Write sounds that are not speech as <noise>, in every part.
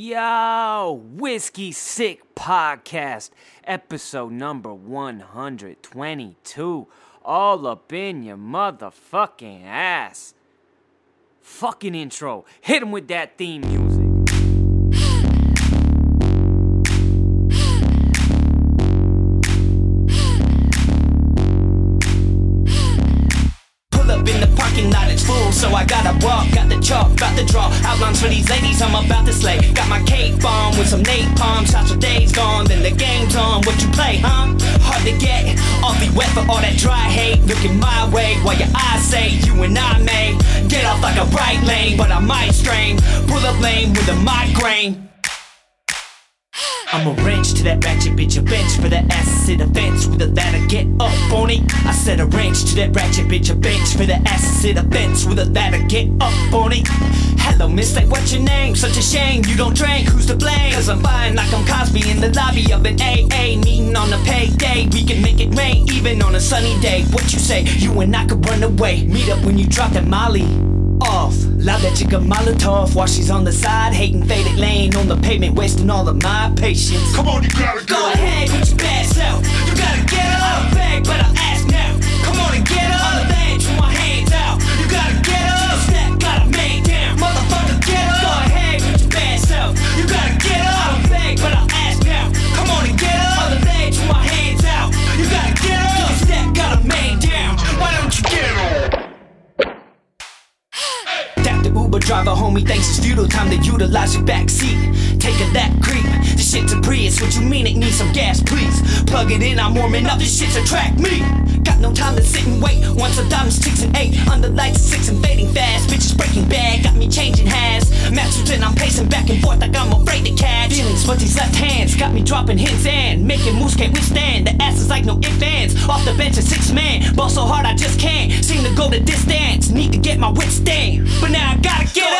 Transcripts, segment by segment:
Yo, Whiskey Sick Podcast, episode number 122. All up in your motherfucking ass. Fucking intro. Hit him with that theme music. So I gotta walk. Got the chalk, about to draw outlines for these ladies I'm about to slay. Got my cake bomb with some napalm, shots for days gone, then the game's on. What you play, huh? Hard to get, awfully wet for all that dry hate. Looking my way while your eyes say you and I may get off like a right lane, but I might strain. Pull up lane with a migraine. I'm a wrench to that ratchet bitch, a bench for that the fence with a ladder, get up on it. I said a wrench to that ratchet bitch, a bench for to the fence with a ladder, get up on it. Hello, miss, like what's your name? Such a shame you don't drink, who's to blame? Cause I'm fine like I'm Cosby in the lobby of an AA meeting on a payday. We can make it rain even on a sunny day. What you say? You and I could run away. Meet up when you drop that Molly off. Loud that chick a Molotov while she's on the side, hating faded lane on the pavement, wasting all of my patience. Come on, you gotta go. Go ahead with your bad self. You gotta get up. I beg, but I ask now. Come on and get up. Uber driver, homie, thanks it's futile. Time to utilize your back seat. Take a that creep. This shit's a Prius, what you mean it needs some gas, please? Plug it in, I'm warming up, this shit's attract me. Got no time to sit and wait. Once a diamond's chicks and eight. Under lights, six and fading fast. Bitches breaking bad, got me changing hands. Matches and I'm pacing back and forth like I'm afraid to catch. Feelings, but these left hands got me dropping hints and making moves can't withstand. The ass is like no ifs ands. Off the bench, a six man. Ball so hard I just can't Need to get my wits stand, but now I gotta get go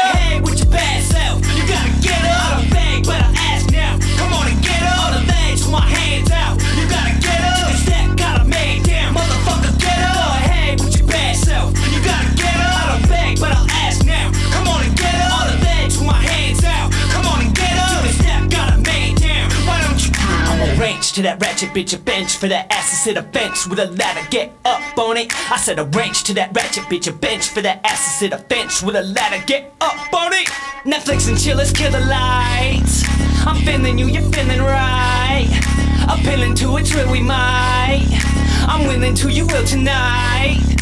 to that ratchet bitch, a bench for that ass to sit a bench with a ladder. Get up on it. I said a wrench to that ratchet bitch, a bench for that ass to sit a bench with a ladder. Get up on it. Netflix and chill, let's kill the lights. I'm feeling you, you're feeling right. Appealing to a thrill we might. I'm willing to, you will tonight.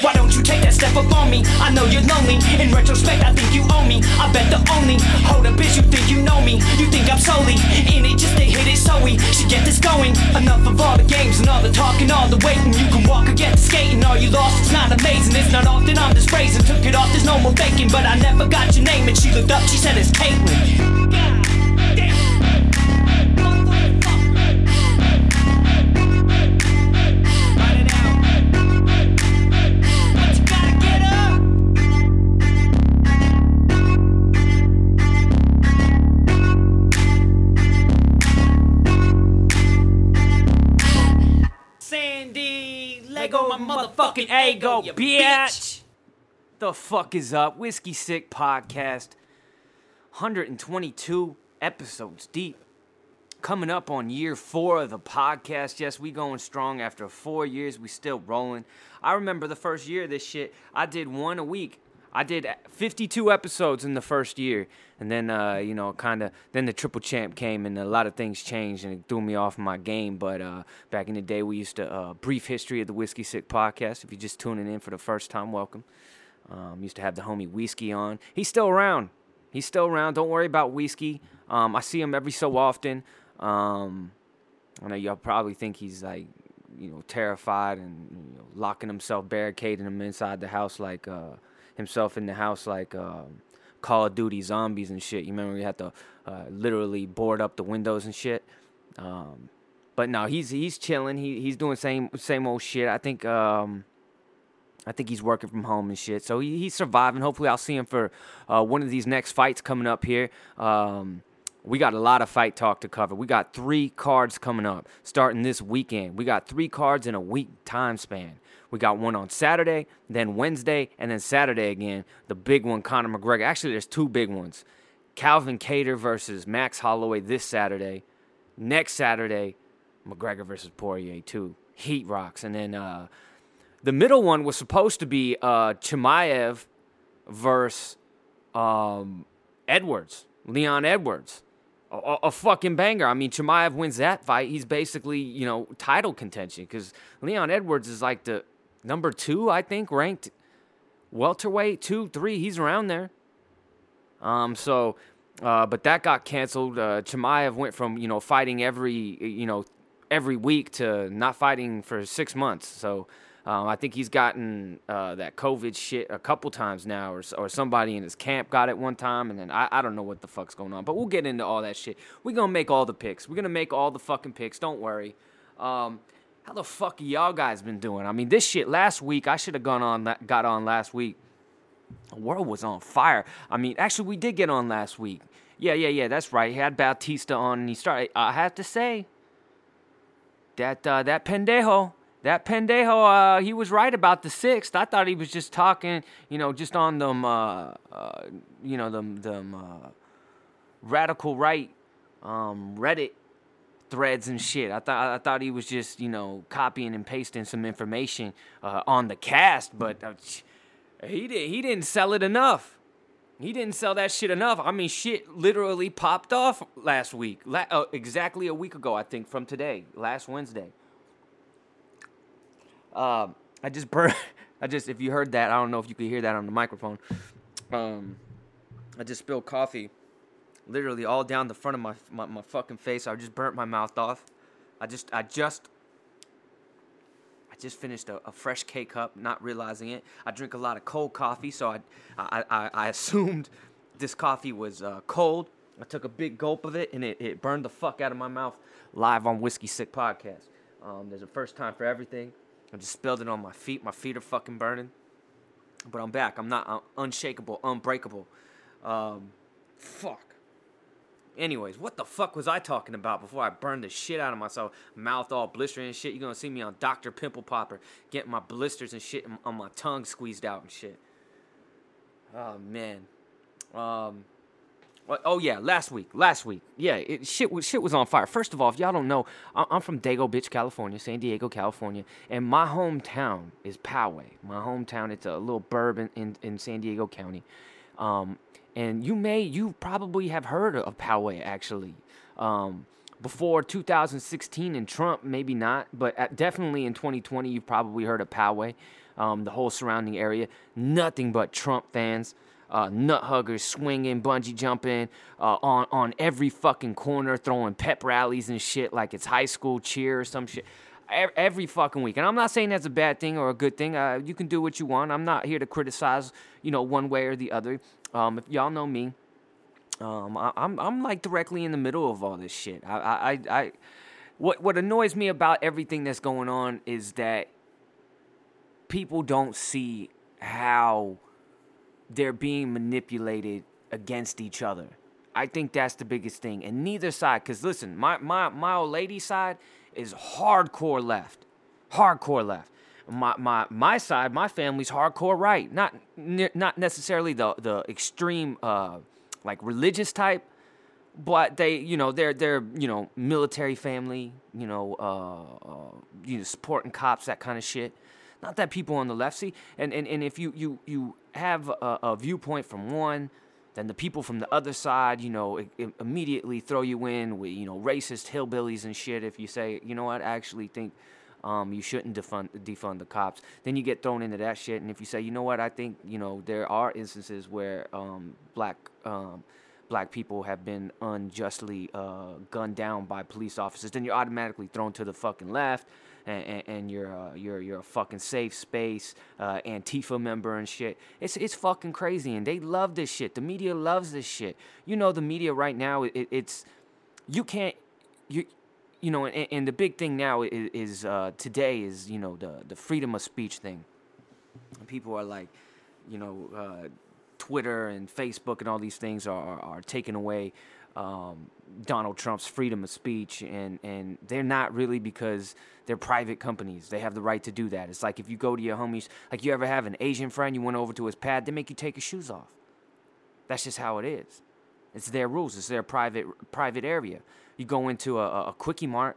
Why don't you take that step up on me? I know you're lonely. In retrospect, I think you owe me. I bet the only hold up is you think you know me. You think I'm solely in it just to hit it, so we should get this going. Enough of all the games and all the talking, all the waiting. You can walk or get skating. Are you lost? It's not amazing. It's not often I'm this brazen. Took it off, there's no more faking. But I never got your name. And she looked up, she said it's Caitlin. Motherfucking ego, bitch. The fuck is up? Whiskey Sick Podcast. 122 episodes deep. Coming up on year four of the podcast. Yes, we going strong after four years. We still rolling. I remember the first year of this shit. I did one a week. I did 52 episodes in the first year, and then uh, you know, kind of then the triple champ came, and a lot of things changed, and it threw me off my game. But uh, back in the day, we used to uh, brief history of the Whiskey Sick podcast. If you're just tuning in for the first time, welcome. Um, used to have the homie Whiskey on. He's still around. He's still around. Don't worry about Whiskey. Um, I see him every so often. Um, I know y'all probably think he's like, you know, terrified and you know, locking himself, barricading him inside the house like uh, himself in the house like um, Call of Duty zombies and shit. You remember we had to uh, literally board up the windows and shit. Um, but no, he's he's chilling. He he's doing same same old shit. I think um, I think he's working from home and shit. So he, he's surviving. Hopefully, I'll see him for uh, one of these next fights coming up here. Um, we got a lot of fight talk to cover. We got three cards coming up starting this weekend. We got three cards in a week time span. We got one on Saturday, then Wednesday, and then Saturday again. The big one, Conor McGregor. Actually, there's two big ones. Calvin Kattar versus Max Holloway this Saturday. Next Saturday, McGregor versus Poirier too. Heat rocks, and then uh, the middle one was supposed to be uh, Chimaev versus um, Edwards, Leon Edwards. A, a, fucking banger. I mean, Chimaev wins that fight. He's basically, you know, title contention because Leon Edwards is like the number two, I think, ranked welterweight, two, three. He's around there. Um, so, uh, but that got canceled. Uh, Chimaev went from, you know, fighting every, you know, every week to not fighting for six months. So, um, I think he's gotten uh, that COVID shit a couple times now, or, or somebody in his camp got it one time, and then I, I don't know what the fuck's going on. But we'll get into all that shit. We're gonna make all the picks. We're gonna make all the fucking picks. Don't worry. Um, how the fuck y'all guys been doing? I mean, this shit last week. I should have gone on, got on last week. The world was on fire. I mean, actually, we did get on last week. Yeah, yeah, yeah. That's right. He had Bautista on, and he started. I have to say that uh, that pendejo that pendejo, uh, he was right about the sixth. I thought he was just talking, you know, just on them, uh, uh, you know, them, them uh, radical right um, Reddit threads and shit. I thought I thought he was just, you know, copying and pasting some information uh, on the cast, but uh, he did he didn't sell it enough. He didn't sell that shit enough. I mean, shit literally popped off last week, La- exactly a week ago, I think, from today, last Wednesday. Um, I just burnt. <laughs> I just if you heard that, I don't know if you could hear that on the microphone. Um, I just spilled coffee, literally all down the front of my, my my fucking face. I just burnt my mouth off. I just I just I just finished a, a fresh K cup, not realizing it. I drink a lot of cold coffee, so I I I, I <laughs> assumed this coffee was uh, cold. I took a big gulp of it, and it, it burned the fuck out of my mouth live on Whiskey Sick Podcast. Um, there's a first time for everything. I just spilled it on my feet. My feet are fucking burning. But I'm back. I'm not uh, unshakable, unbreakable. Um, fuck. Anyways, what the fuck was I talking about before I burned the shit out of myself? Mouth all blistering and shit. You're gonna see me on Dr. Pimple Popper getting my blisters and shit on my tongue squeezed out and shit. Oh man. Um, Oh yeah, last week. Last week. Yeah, it, shit was shit was on fire. First of all, if y'all don't know, I'm from Dago Bitch, California, San Diego, California, and my hometown is Poway. My hometown, it's a little burb in, in, San Diego County. Um, and you may, you probably have heard of Poway actually. Um, before 2016 and Trump, maybe not, but at, definitely in 2020, you've probably heard of Poway, um, the whole surrounding area. Nothing but Trump fans uh, nut huggers swinging, bungee jumping uh, on on every fucking corner, throwing pep rallies and shit like it's high school cheer or some shit. Every fucking week, and I'm not saying that's a bad thing or a good thing. Uh, you can do what you want. I'm not here to criticize, you know, one way or the other. Um, if y'all know me, um, I, am I'm, I'm like directly in the middle of all this shit. I, I, I, what what annoys me about everything that's going on is that people don't see how they're being manipulated against each other. I think that's the biggest thing. And neither side, because listen, my, my, my old lady side is hardcore left. Hardcore left. My, my, my side, my family's hardcore right. Not, not necessarily the, the extreme, uh, like religious type, but they, you know, they're, they're, you know, military family, you know, uh, uh, you know, supporting cops, that kind of shit. Not that people on the left see. And, and, and if you, you, you have a, a viewpoint from one, then the people from the other side, you know, immediately throw you in with, you know, racist hillbillies and shit. If you say, you know what, I actually think um, you shouldn't defund, defund the cops, then you get thrown into that shit. And if you say, you know what, I think, you know, there are instances where um, black um, black people have been unjustly uh, gunned down by police officers, then you're automatically thrown to the fucking left and, and, you're uh, you're you're a fucking safe space uh, Antifa member and shit. It's it's fucking crazy, and they love this shit. The media loves this shit. You know, the media right now, it, it's you can't you you know, and, and the big thing now is, is uh, today is you know the the freedom of speech thing. People are like, you know. Uh, Twitter and Facebook and all these things are, are, are taken away um, Donald Trump's freedom of speech, and, and they're not really because they're private companies. They have the right to do that. It's like if you go to your homies, like you ever have an Asian friend, you went over to his pad, they make you take your shoes off. That's just how it is. It's their rules. It's their private private area. You go into a, a quickie mart,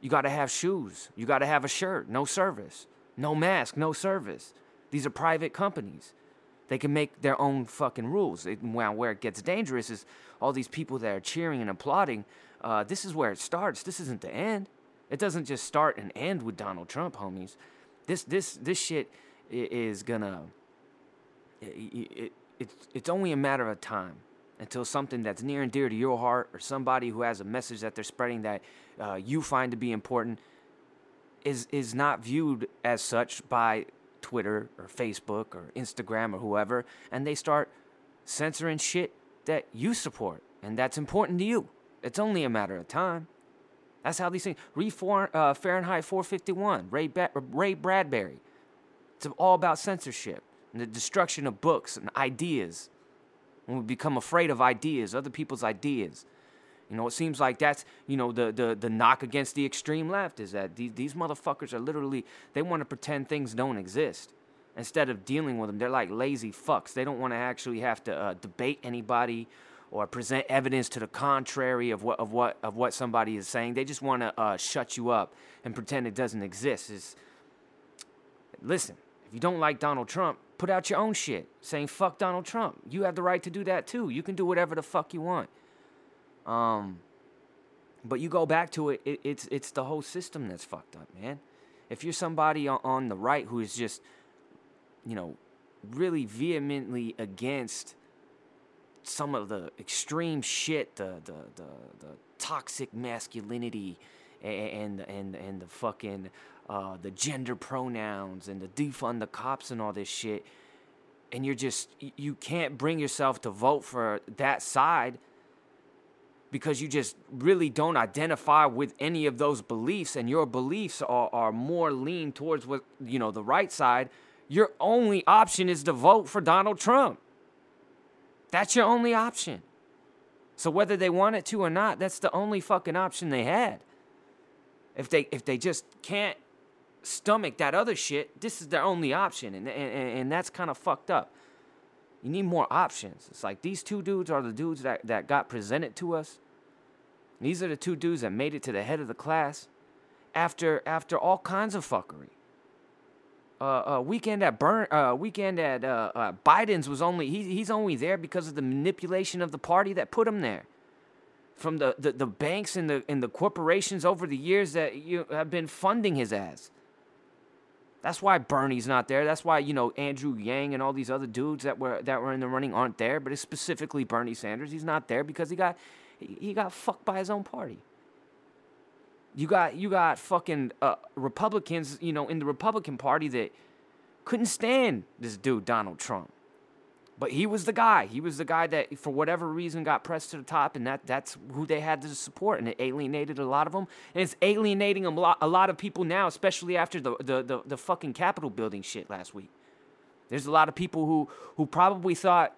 you got to have shoes. You got to have a shirt. No service. No mask. No service. These are private companies. They can make their own fucking rules. It, where it gets dangerous is all these people that are cheering and applauding. Uh, this is where it starts. This isn't the end. It doesn't just start and end with Donald Trump, homies. This this this shit is gonna. It, it, it's it's only a matter of time until something that's near and dear to your heart or somebody who has a message that they're spreading that uh, you find to be important is is not viewed as such by Twitter or Facebook or Instagram or whoever, and they start censoring shit that you support and that's important to you. It's only a matter of time. That's how these things. Read uh, Fahrenheit 451, Ray, ba- Ray Bradbury. It's all about censorship and the destruction of books and ideas. When we become afraid of ideas, other people's ideas. You know, it seems like that's, you know, the, the, the knock against the extreme left is that these, these motherfuckers are literally, they want to pretend things don't exist. Instead of dealing with them, they're like lazy fucks. They don't want to actually have to uh, debate anybody or present evidence to the contrary of what, of what, of what somebody is saying. They just want to uh, shut you up and pretend it doesn't exist. It's, listen, if you don't like Donald Trump, put out your own shit saying fuck Donald Trump. You have the right to do that too. You can do whatever the fuck you want. Um, but you go back to it, it, it's it's the whole system that's fucked up, man. If you're somebody on, the right who is just, you know, really vehemently against some of the extreme shit, the the the, the toxic masculinity, and and and the fucking uh, the gender pronouns and the defund the cops and all this shit, and you're just you can't bring yourself to vote for that side because you just really don't identify with any of those beliefs. And your beliefs are, are more lean towards what you know the right side. Your only option is to vote for donald trump. That's your only option. So whether they want it to or not that's the only fucking option they had. If they if they just can't stomach that other shit this is their only option and and, and that's kind of fucked up you need more options. It's like these two dudes are the dudes that, that got presented to us. These are the two dudes that made it to the head of the class after after all kinds of fuckery. Uh, uh weekend at Burn, uh, weekend at uh, uh, Biden's was only he, he's only there because of the manipulation of the party that put him there. From the, the, the banks and the and the corporations over the years that you have been funding his ass. That's why Bernie's not there. That's why you know Andrew Yang and all these other dudes that were that were in the running aren't there. But it's specifically Bernie Sanders. He's not there because he got he got fucked by his own party. You got you got fucking uh, Republicans, you know, in the Republican Party that couldn't stand this dude Donald Trump. But he was the guy. He was the guy that, for whatever reason, got pressed to the top, and that, that's who they had to support. And it alienated a lot of them. And it's alienating a lot, a lot of people now, especially after the, the, the, the fucking Capitol building shit last week. There's a lot of people who, who probably thought,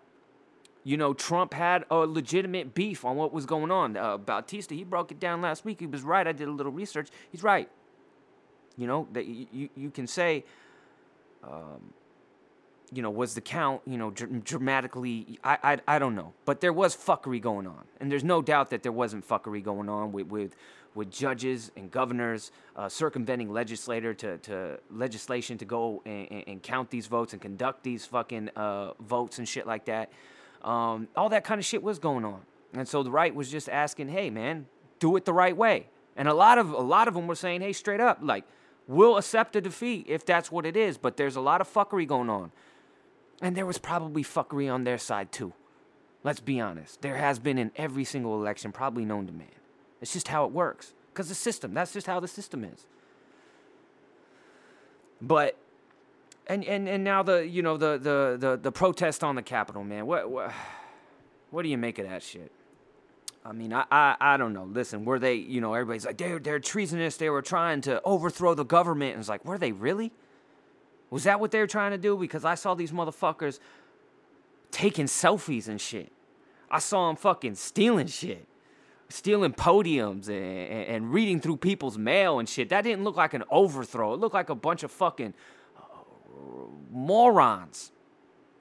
you know, Trump had a legitimate beef on what was going on. Uh, Bautista, he broke it down last week. He was right. I did a little research. He's right. You know, that you, you can say, um, you know, was the count, you know, dr- dramatically? I, I, I don't know, but there was fuckery going on, and there's no doubt that there wasn't fuckery going on with with, with judges and governors uh, circumventing legislator to, to legislation to go and, and, count these votes and conduct these fucking uh, votes and shit like that. Um, all that kind of shit was going on, and so the right was just asking, "Hey, man, do it the right way." And a lot of a lot of them were saying, "Hey, straight up, like." We'll accept a defeat if that's what it is, but there's a lot of fuckery going on. And there was probably fuckery on their side too. Let's be honest. There has been in every single election, probably known to man. It's just how it works. Because the system, that's just how the system is. But and and and now the you know the the the, the protest on the Capitol, man. What what <sighs> what do you make of that shit? I mean, I, I I don't know. Listen, were they you know everybody's like they're they're treasonous. They were trying to overthrow the government. And it's like, were they really? Was that what they were trying to do? Because I saw these motherfuckers taking selfies and shit. I saw them fucking stealing shit, stealing podiums and, and, reading through people's mail and shit. That didn't look like an overthrow. It looked like a bunch of fucking uh, morons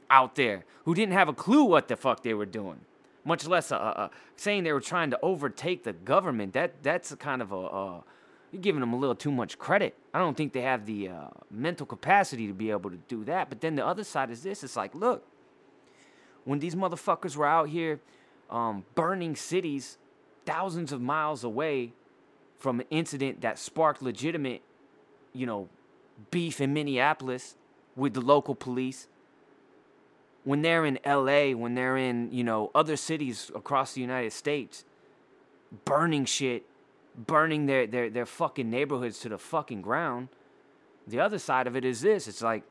out there who didn't have a clue what the fuck they were doing. much less uh, uh, saying they were trying to overtake the government. That that's a kind of a uh, you're giving them a little too much credit. I don't think they have the uh, mental capacity to be able to do that. But then the other side is this: it's like, look, when these motherfuckers were out here um, burning cities thousands of miles away from an incident that sparked legitimate, you know, beef in Minneapolis with the local police. When they're in LA, when they're in, you know, other cities across the United States, burning shit, burning their, their, their fucking neighborhoods to the fucking ground. The other side of it is this it's like,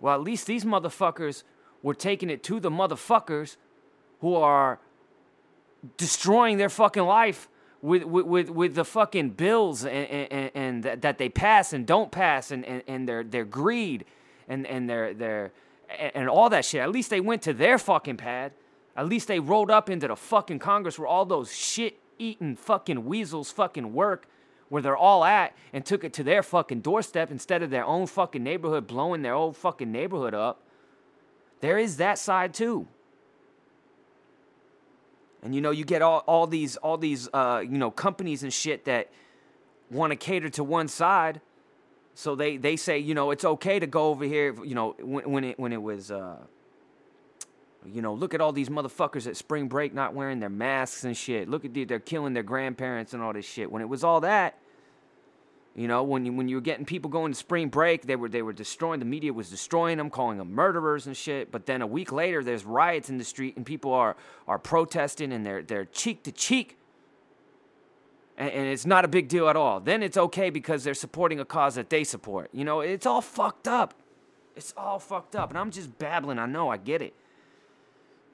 well, at least these motherfuckers were taking it to the motherfuckers who are destroying their fucking life with with with, with the fucking bills and, and, and that, that they pass and don't pass and, and, and their their greed and and their their and all that shit. At least they went to their fucking pad. At least they rolled up into the fucking Congress where all those shit eating fucking weasels fucking work, where they're all at, and took it to their fucking doorstep instead of their own fucking neighborhood blowing their own fucking neighborhood up. There is that side too. And you know, you get all, all these all these uh, you know companies and shit that want to cater to one side. So they, they say, you know, it's okay to go over here, you know, when, when it when it was uh, you know, look at all these motherfuckers at spring break not wearing their masks and shit. Look at the, they're killing their grandparents and all this shit. When it was all that, you know, when you when you were getting people going to spring break, they were they were destroying. The media was destroying them, calling them murderers and shit. But then a week later, there's riots in the street and people are are protesting and they're they're cheek to cheek. And, and it's not a big deal at all. Then it's okay because they're supporting a cause that they support. You know, it's all fucked up. It's all fucked up. And I'm just babbling. I know. I get it.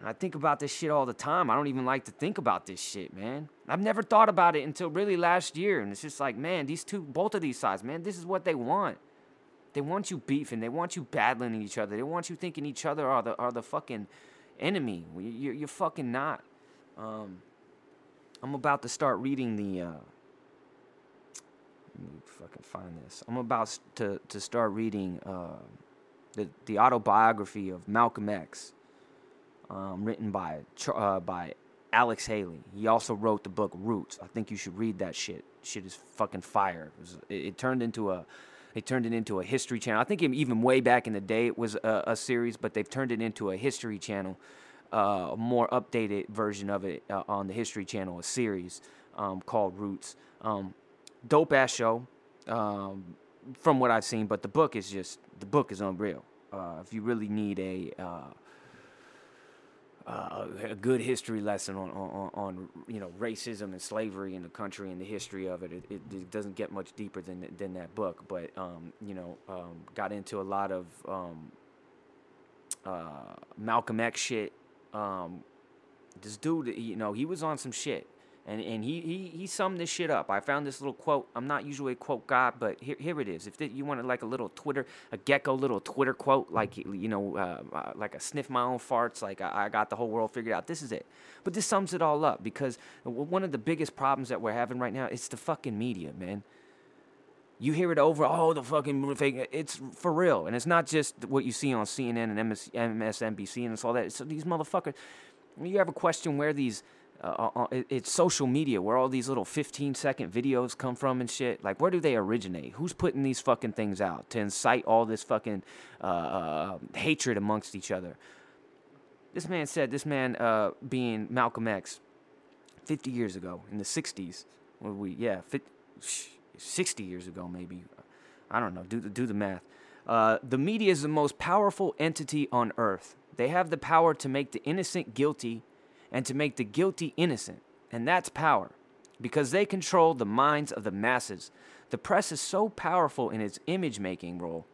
I think about this shit all the time. I don't even like to think about this shit, man. I've never thought about it until really last year. And it's just like, man, these two, both of these sides, man, this is what they want. They want you beefing. They want you battling each other. They want you thinking each other are the, are the fucking enemy. You're, you're fucking not. Um, I'm about to start reading the. Uh, let me fucking find this. I'm about to, to start reading uh, the, the autobiography of Malcolm X um, written by uh, by Alex Haley. He also wrote the book Roots. I think you should read that shit. Shit is fucking fire. It, was, it, it turned into a they turned it into a history channel. I think even way back in the day it was a, a series, but they've turned it into a history channel, uh, a more updated version of it uh, on the History Channel, a series um, called Roots. Um, dope ass show, um, from what I've seen. But the book is just the book is unreal. Uh, if you really need a uh, a good history lesson on, on, on, you know racism and slavery in the country and the history of it. It, it, it doesn't get much deeper than than that book, but um, you know um, got into a lot of um, uh, Malcolm X shit. Um, this dude, you know, he was on some shit and and he, he he summed this shit up. I found this little quote. I'm not usually a quote guy, but here here it is. If you wanted like a little Twitter, a gecko little Twitter quote, like you know, uh, uh, like a sniff my own farts, like I, I got the whole world figured out. This is it. But this sums it all up because one of the biggest problems that we're having right now is the fucking media, man. You hear it over, oh, the fucking fake. It's for real, and it's not just what you see on CNN and MS, MSNBC and it's all that. It's these motherfuckers. You ever question where these uh, uh, uh it's social media where all these little 15 second videos come from and shit. Like, where do they originate? Who's putting these fucking things out to incite all this fucking uh, uh, hatred amongst each other? This man said, this man uh, being Malcolm X, 50 years ago in the 60s, where we, yeah, 50, 60 years ago maybe. I don't know, do do the math. the media is the most powerful entity on earth. They have the power to make the innocent guilty and to make the guilty innocent. And that's power, because they control the minds of the masses. The press is so powerful in its image making role.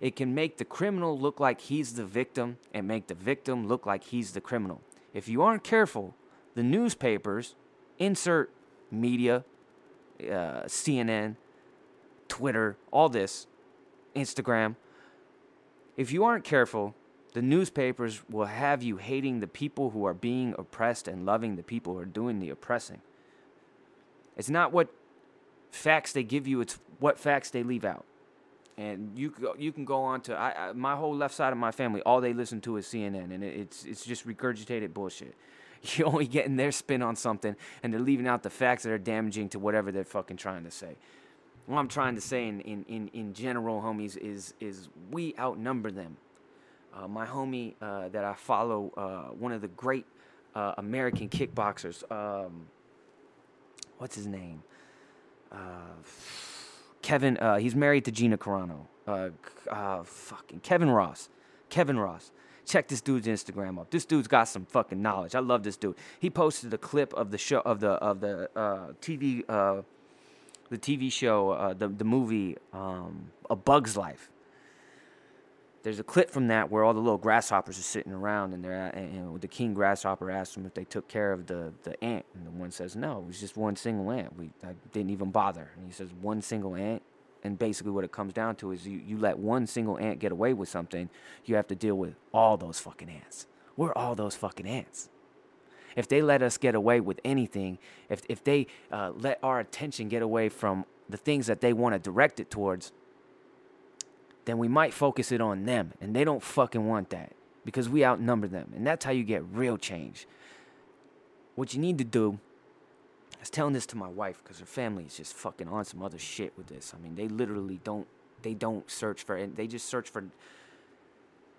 It can make the criminal look like he's the victim and make the victim look like he's the criminal. If you aren't careful, the newspapers, insert media, uh, CNN, Twitter, all this, Instagram, if you aren't careful, the newspapers will have you hating the people who are being oppressed and loving the people who are doing the oppressing. It's not what facts they give you, it's what facts they leave out. And you you can go on to I, I, my whole left side of my family. All they listen to is CNN, and it's it's just regurgitated bullshit. <laughs> You're only getting their spin on something, and they're leaving out the facts that are damaging to whatever they're fucking trying to say. What I'm trying to say in, in, in, in general, homies, is is we outnumber them. Uh, my homie uh, that I follow, uh, one of the great uh, American kickboxers, um, what's his name? Uh, Kevin. Uh, he's married to Gina Carano. fucking Kevin Ross. Kevin Ross. Check this dude's Instagram up. This dude's got some fucking knowledge. I love this dude. He posted a clip of the show of the of the TV the TV show, the the movie, um, A Bug's Life there's a clip from that where all the little grasshoppers are sitting around and they're and the king grasshopper asks them if they took care of the, the ant. And the one says no it was just one single ant. We I didn't even bother. And he says one single ant? And basically what it comes down to is you, you let one single ant get away with something you have to deal with all those fucking ants. We're all those fucking ants. If they let us get away with anything if, if they uh, let our attention get away from the things that they want to direct it towards then we might focus it on them. And they don't fucking want that because we outnumber them. And that's how you get real change. What you need to do, I was telling this to my wife because her family is just fucking on some other shit with this. I mean, they literally don't, they don't search for, and they just search for,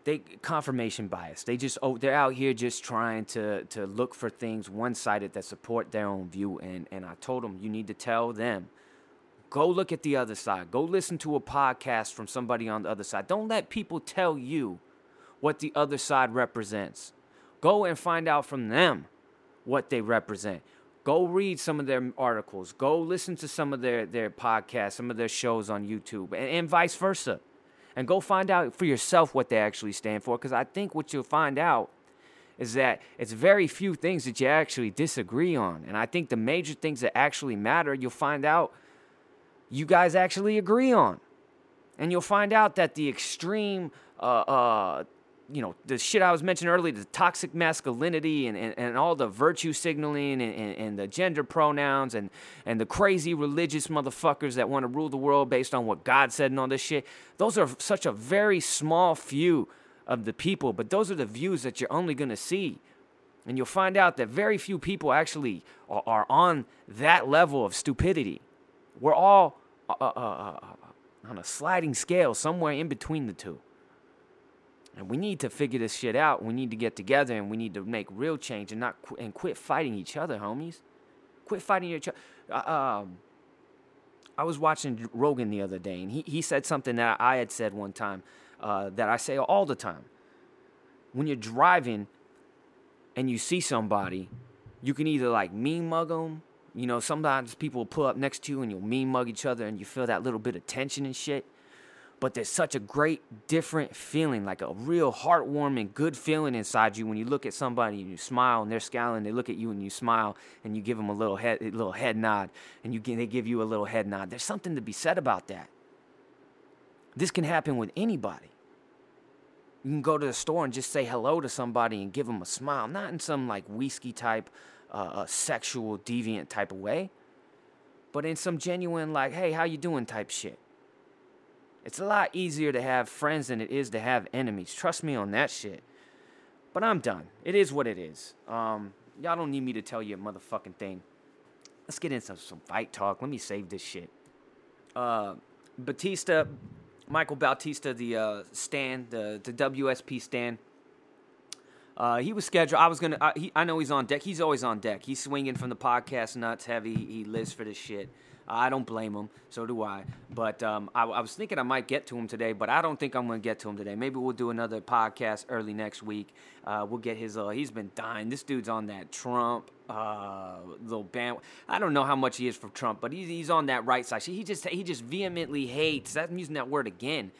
they confirmation bias. They just oh they're out here just trying to to look for things one sided that support their own view. And and I told them you need to tell them Go look at the other side. Go listen to a podcast from somebody on the other side. Don't let people tell you what the other side represents. Go and find out from them what they represent. Go read some of their articles. Go listen to some of their, their podcasts, some of their shows on YouTube, and, and vice versa. And go find out for yourself what they actually stand for. Because I think what you'll find out is that it's very few things that you actually disagree on. And I think the major things that actually matter, you'll find out you guys actually agree on. And you'll find out that the extreme, uh, uh, you know, the shit I was mentioning earlier, the toxic masculinity and, and, and all the virtue signaling and, and, and the gender pronouns and, and the crazy religious motherfuckers that want to rule the world based on what God said and all this shit, those are such a very small few of the people, but those are the views that you're only going to see. And you'll find out that very few people actually are, are on that level of stupidity. We're all uh, uh, uh, uh, on a sliding scale somewhere in between the two. And we need to figure this shit out. We need to get together and we need to make real change and not qu- and quit fighting each other, homies. Quit fighting each other. Uh, um, I was watching Rogan the other day, and he, he said something that I had said one time uh, that I say all the time. When you're driving and you see somebody, you can either like mean mug them you know, sometimes people will pull up next to you and you'll mean mug each other and you feel that little bit of tension and shit. But there's such a great different feeling, like a real heartwarming, good feeling inside you when you look at somebody and you smile and they're scowling. They look at you and you smile and you give them a little head, a little head nod, and you they give you a little head nod. There's something to be said about that. This can happen with anybody. You can go to the store and just say hello to somebody and give them a smile, not in some like whiskey type uh, a sexual deviant type of way, but in some genuine like, hey, how you doing type shit. It's a lot easier to have friends than it is to have enemies. Trust me on that shit. But I'm done. It is what it is. Um, y'all don't need me to tell you a motherfucking thing. Let's get into some some fight talk. Let me save this shit. Uh, Batista, Michael Bautista, the uh, stand, the the WSP stand uh, he was scheduled. I was gonna. I, he, I know he's on deck. He's always on deck. He's swinging from the podcast nuts heavy. He lives for this shit. I don't blame him. So do I. But um, I, I, was thinking I might get to him today, but I don't think I'm to get to him today. Maybe we'll do another podcast early next week. Uh, we'll get his. Uh, he's been dying. This dude's on that Trump uh, little band. I don't know how much he is for Trump, but he's he's on that right side. He just he just vehemently hates. I'm using that word again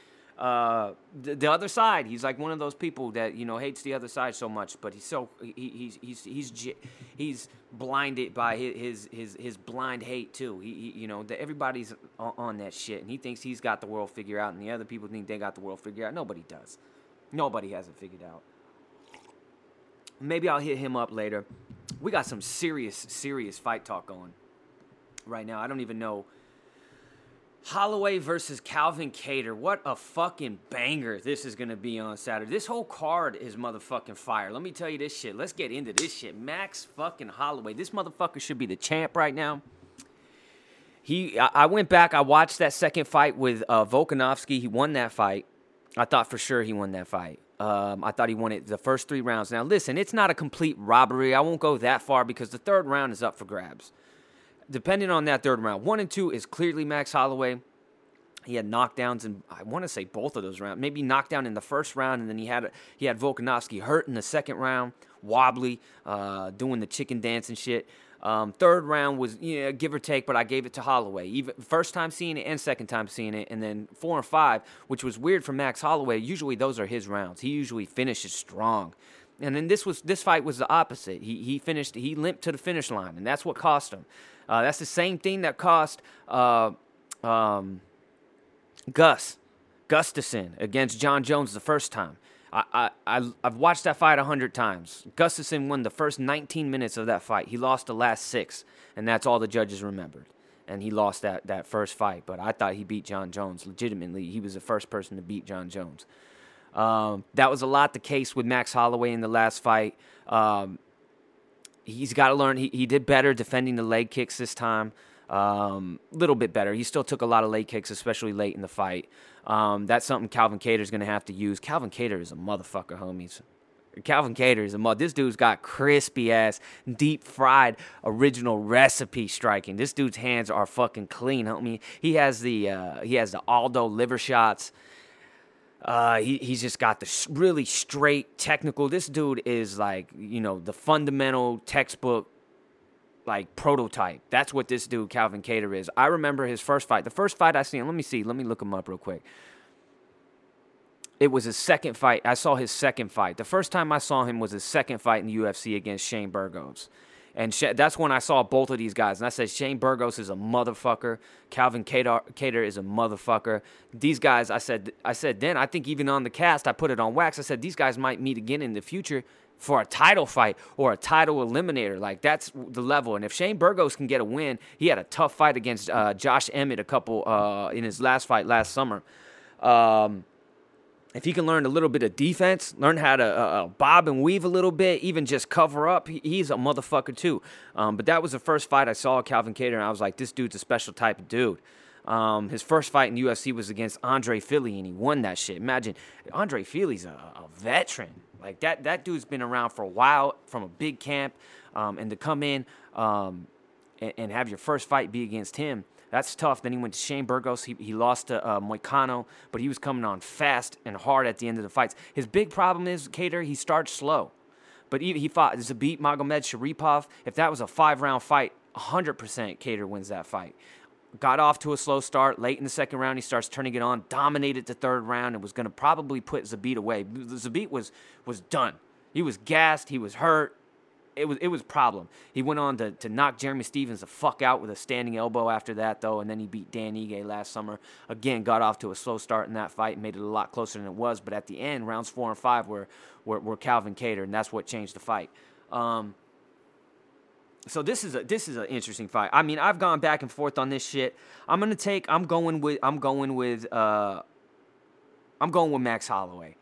uh, the, the, other side. He's like one of those people that you know hates the other side so much, but he's so he, he's he's he's he's blinded by his his his blind hate too. He, he you know that everybody's on, on, that shit, and he thinks he's got the world figured out, and the other people think they got the world figured out. Nobody does. Nobody has it figured out. Maybe I'll hit him up later. We got some serious serious fight talk going right now. I don't even know Holloway versus Calvin Kattar. What a fucking banger this is gonna be on Saturday. This whole card is motherfucking fire. Let me tell you this shit. Let's get into this shit. Max fucking Holloway. This motherfucker should be the champ right now. He, I I went back. I watched that second fight with uh, Volkanovski. He won that fight. I thought for sure he won that fight. Um, I thought he won it the first three rounds. Now listen, it's not a complete robbery. I won't go that far because the third round is up for grabs depending on that third round, one and two is clearly Max Holloway. He had knockdowns and I want to say both of those rounds. Maybe knockdown in the first round, and then he had he had Volkanovski hurt in the second round, wobbly, uh, doing the chicken dance and shit. Um, third round was know, give or take, but I gave it to Holloway. Even first time seeing it and second time seeing it, and then four and five, which was weird for Max Holloway. Usually those are his rounds. He usually finishes strong, and then this was this fight was the opposite. He he finished he limped to the finish line, and that's what cost him. Uh, that's the same thing that cost uh, um, Gus Gustafsson against Jon Jones the first time. I, I, I, have watched that fight a hundred times. Gustafsson won the first 19 minutes of that fight. He lost the last six, and that's all the judges remembered. And he lost that, that first fight, but I thought he beat Jon Jones legitimately. He was the first person to beat Jon Jones. Um, that was a lot the case with Max Holloway in the last fight. Um, he's got to learn. He, he did better defending the leg kicks this time. A um, little bit better. He still took a lot of leg kicks, especially late in the fight. Um, that's something Calvin Kattar is going to have to use. Calvin Kattar is a motherfucker, homies. Calvin Kattar is a mother. This dude's got crispy ass, deep fried, original recipe striking. This dude's hands are fucking clean, homie. He has the uh, he has the Aldo liver shots. Uh, he, he's just got this really straight technical. This dude is like, you know, the fundamental textbook, like prototype. That's what this dude, Calvin Kattar, is. I remember his first fight. The first fight I seen, let me see, let me look him up real quick. It was his second fight. I saw his second fight. The first time I saw him was his second fight in the UFC against Shane Burgos. And that's when I saw both of these guys. And I said, Shane Burgos is a motherfucker. Calvin Kattar is a motherfucker. These guys, I said, I said then, I think even on the cast, I put it on wax. I said, these guys might meet again in the future for a title fight or a title eliminator. Like, that's the level. And if Shane Burgos can get a win, he had a tough fight against uh, Josh Emmett a couple uh, in his last fight last summer. Um, if he can learn a little bit of defense, learn how to uh, uh, bob and weave a little bit, even just cover up, he's a motherfucker too. Um, but that was the first fight I saw Calvin Kattar, and I was like, this dude's a special type of dude. Um, his first fight in UFC was against Andre Fili, and he won that shit. Imagine Andre Fili's a, a veteran. Like that, that dude's been around for a while from a big camp, um, and to come in um, and, and have your first fight be against him that's tough. Then he went to Shane Burgos. He, he lost to uh, Moicano, but he was coming on fast and hard at the end of the fights. His big problem is, Kattar, he starts slow. But he, he fought Zabit Magomedsharipov. If that was a five round fight, 100% Kattar wins that fight. Got off to a slow start. Late in the second round, he starts turning it on. Dominated the third round and was going to probably put Zabit away. Zabit was was done. He was gassed. He was hurt it was it was problem. He went on to, to knock Jeremy Stephens the fuck out with a standing elbow after that though, and then he beat Dan Ige last summer. Again, got off to a slow start in that fight, made it a lot closer than it was. But at the end, rounds four and five were were, were Calvin Kattar, and that's what changed the fight. Um, so this is a this is an interesting fight. I mean, I've gone back and forth on this shit. I'm gonna take. I'm going with. I'm going with. Uh, I'm going with Max Holloway.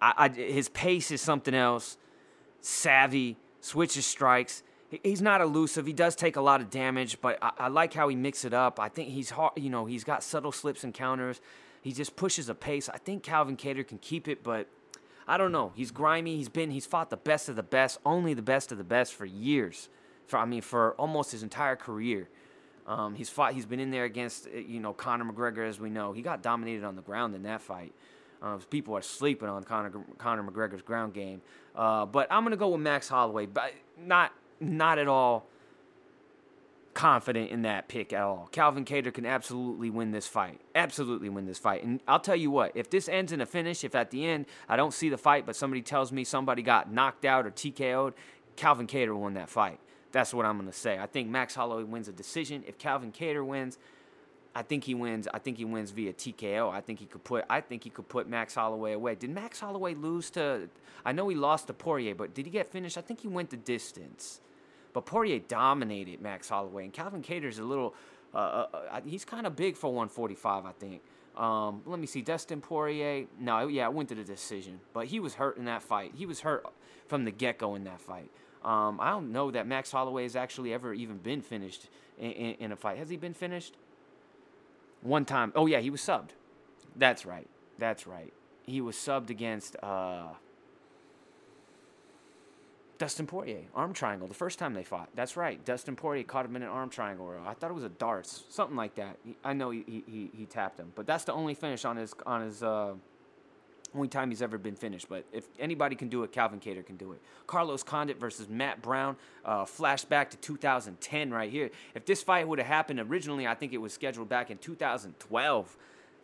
I, I, his pace is something else. Savvy switches strikes. He's not elusive. He does take a lot of damage, but I, I like how he mixes it up. I think he's hard. You know, he's got subtle slips and counters. He just pushes a pace. I think Calvin Kattar can keep it, but I don't know. He's grimy. He's been. He's fought the best of the best, only the best of the best for years. For I mean, for almost his entire career. Um, he's fought. He's been in there against you know Conor McGregor, as we know. He got dominated on the ground in that fight. Uh, people are sleeping on Conor, Conor McGregor's ground game. Uh, but I'm gonna go with Max Holloway, but not not at all confident in that pick at all. Calvin Kattar can absolutely win this fight. Absolutely win this fight. And I'll tell you what, if this ends in a finish, if at the end I don't see the fight, but somebody tells me somebody got knocked out or TKO'd, Calvin Kattar won that fight. That's what I'm gonna say. I think Max Holloway wins a decision. If Calvin Kattar wins, I think he wins. I think he wins via TKO. I think he could put. I think he could put Max Holloway away. Did Max Holloway lose to? I know he lost to Poirier, but did he get finished? I think he went the distance. But Poirier dominated Max Holloway, and Calvin Kattar's a little Uh, uh, uh, he's kind of big for 145, I think. Um, let me see, Dustin Poirier. No, yeah, I went to the decision, but he was hurt in that fight. He was hurt from the get go in that fight. Um, I don't know that Max Holloway has actually ever even been finished in, in, in, a fight. Has he been finished? One time. Oh yeah, he was subbed. That's right. That's right. He was subbed against uh, Dustin Poirier, arm triangle. The first time they fought. That's right. Dustin Poirier caught him in an arm triangle. I thought it was a D'Arce, something like that. I know he, he, he tapped him, but that's the only finish on his on his uh, only time he's ever been finished. But if anybody can do it, Calvin Kattar can do it. Carlos Condit versus Matt Brown. Uh, flashback to 2010 right here. If this fight would have happened originally, I think it was scheduled back in 2012,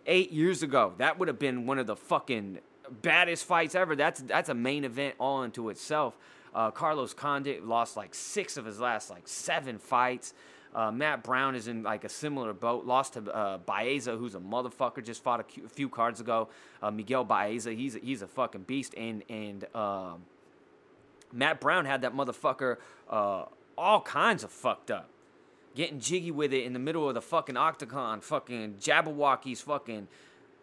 eight years ago. That would have been one of the fucking baddest fights ever. That's that's a main event all into itself. Uh, Carlos Condit lost like six of his last like seven fights. Uh, Matt Brown is in like a similar boat. Lost to uh, Baeza, who's a motherfucker. Just fought a few cards ago. Uh, Miguel Baeza, he's a, he's a fucking beast. And and um, Matt Brown had that motherfucker uh, all kinds of fucked up, getting jiggy with it in the middle of the fucking octagon, fucking Jabberwockies, fucking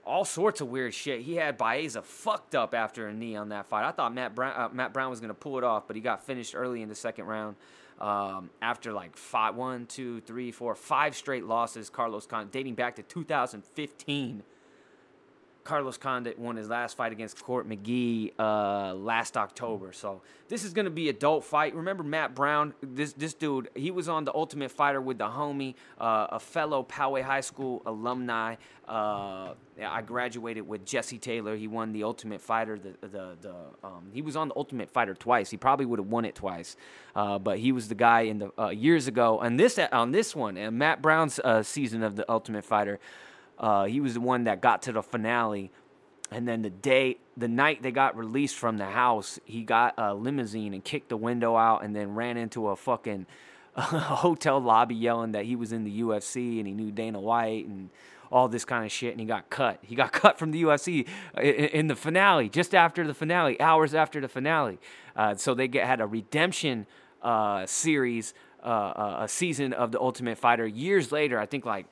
all sorts of weird shit. He had Baeza fucked up after a knee on that fight. I thought Matt Brown, uh, Matt Brown was gonna pull it off, but he got finished early in the second round. Um, after like five, one, two, three, four, five straight losses, Carlos Condit, dating back to 2015. Carlos Condit won his last fight against Court McGee uh, last October. So this is going to be a dope fight. Remember Matt Brown? This this dude, he was on the Ultimate Fighter with the homie, uh, a fellow Poway High School alumni. Uh, I graduated with Jesse Taylor. He won the Ultimate Fighter. The the, the um, he was on the Ultimate Fighter twice. He probably would have won it twice, uh, but he was the guy in the uh, years ago. On this on this one, and Matt Brown's uh, season of the Ultimate Fighter. Uh, he was the one that got to the finale. And then the day, the night they got released from the house, he got a limousine and kicked the window out and then ran into a fucking <laughs> hotel lobby yelling that he was in the UFC and he knew Dana White and all this kind of shit. And he got cut. He got <laughs> cut from the UFC in, the finale, just after the finale, hours after the finale. Uh, so they get, had a redemption uh, series, uh, a season of the Ultimate Fighter years later. I think like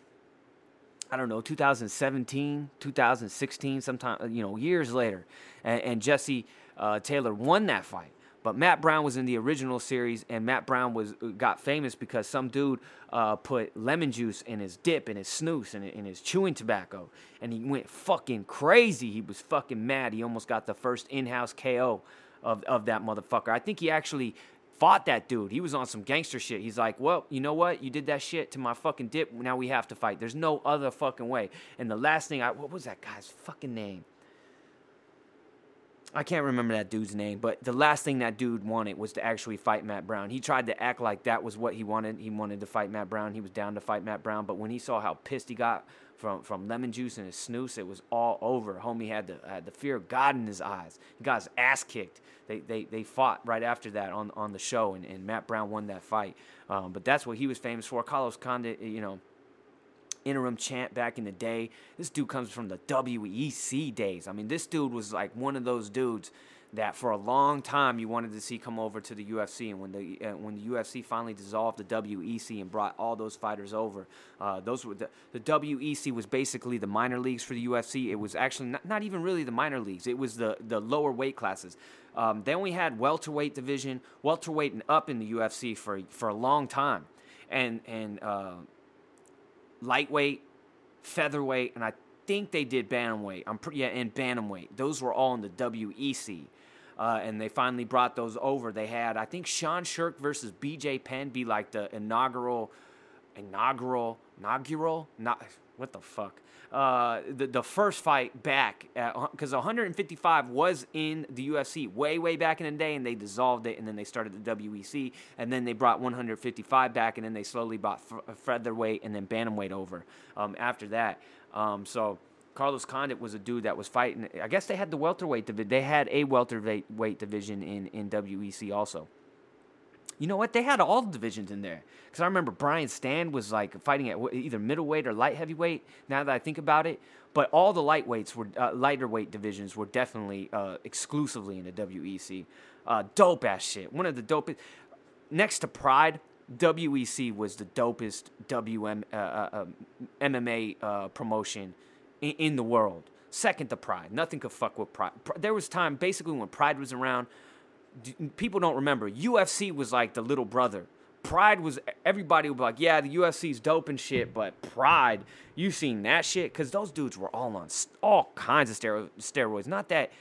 I don't know, 2017, 2016, sometime, you know, years later. And, and Jesse uh, Taylor won that fight. But Matt Brown was in the original series, and Matt Brown was uh, got famous because some dude uh, put lemon juice in his dip, in his snooze, in, in his chewing tobacco, and he went fucking crazy. He was fucking mad. He almost got the first in-house KO of, of that motherfucker. I think he actually fought that dude. He was on some gangster shit. He's like, well, you know what? You did that shit to my fucking dip. Now we have to fight. There's no other fucking way. And the last thing I, what was that guy's fucking name? I can't remember that dude's name, but the last thing that dude wanted was to actually fight Matt Brown. He tried to act like that was what he wanted. He wanted to fight Matt Brown. He was down to fight Matt Brown, but when he saw how pissed he got from, from lemon juice and his snooze, it was all over. Homie had the had the fear of God in his eyes. He got his ass kicked. They they, they fought right after that on on the show, and, and Matt Brown won that fight. Um, but that's what he was famous for. Carlos Condit, you know interim champ back in the day. This dude comes from the WEC days. I mean, this dude was like one of those dudes that for a long time you wanted to see come over to the UFC, and when the uh, when the UFC finally dissolved the WEC and brought all those fighters over, uh, those were the, the WEC was basically the minor leagues for the UFC. It was actually not, not even really the minor leagues. It was the the lower weight classes. Um, then we had welterweight division, welterweight and up in the UFC for for a long time, and and uh, lightweight, featherweight, and I think they did bantamweight. I'm pretty yeah, and bantamweight. Those were all in the WEC. Uh, and they finally brought those over. They had, I think, Sean Sherk versus BJ Penn be like the inaugural, inaugural, inaugural, not what the fuck, uh, the, the first fight back because 155 was in the UFC way way back in the day, and they dissolved it, and then they started the WEC, and then they brought 155 back, and then they slowly brought featherweight and then bantamweight over um, after that. Um, so. Carlos Condit was a dude that was fighting. I guess they had the welterweight division. They had a welterweight division in, in WEC also. You know what? They had all the divisions in there. Because I remember Brian Stann was like fighting at either middleweight or light heavyweight. Now that I think about it, but all the lightweights were uh, lighter weight divisions were definitely uh, exclusively in the WEC. Uh, dope ass shit. One of the dopest. Next to Pride, WEC was the dopest WM uh, uh, um, MMA uh, promotion in, in the world. Second to Pride. Nothing could fuck with Pride. There was time basically when Pride was around. People don't remember. UFC was like the little brother. Pride was everybody would be like, yeah, the UFC's dope and shit, but Pride, you seen that shit? Because those dudes were all on all kinds of stero- steroids. Not that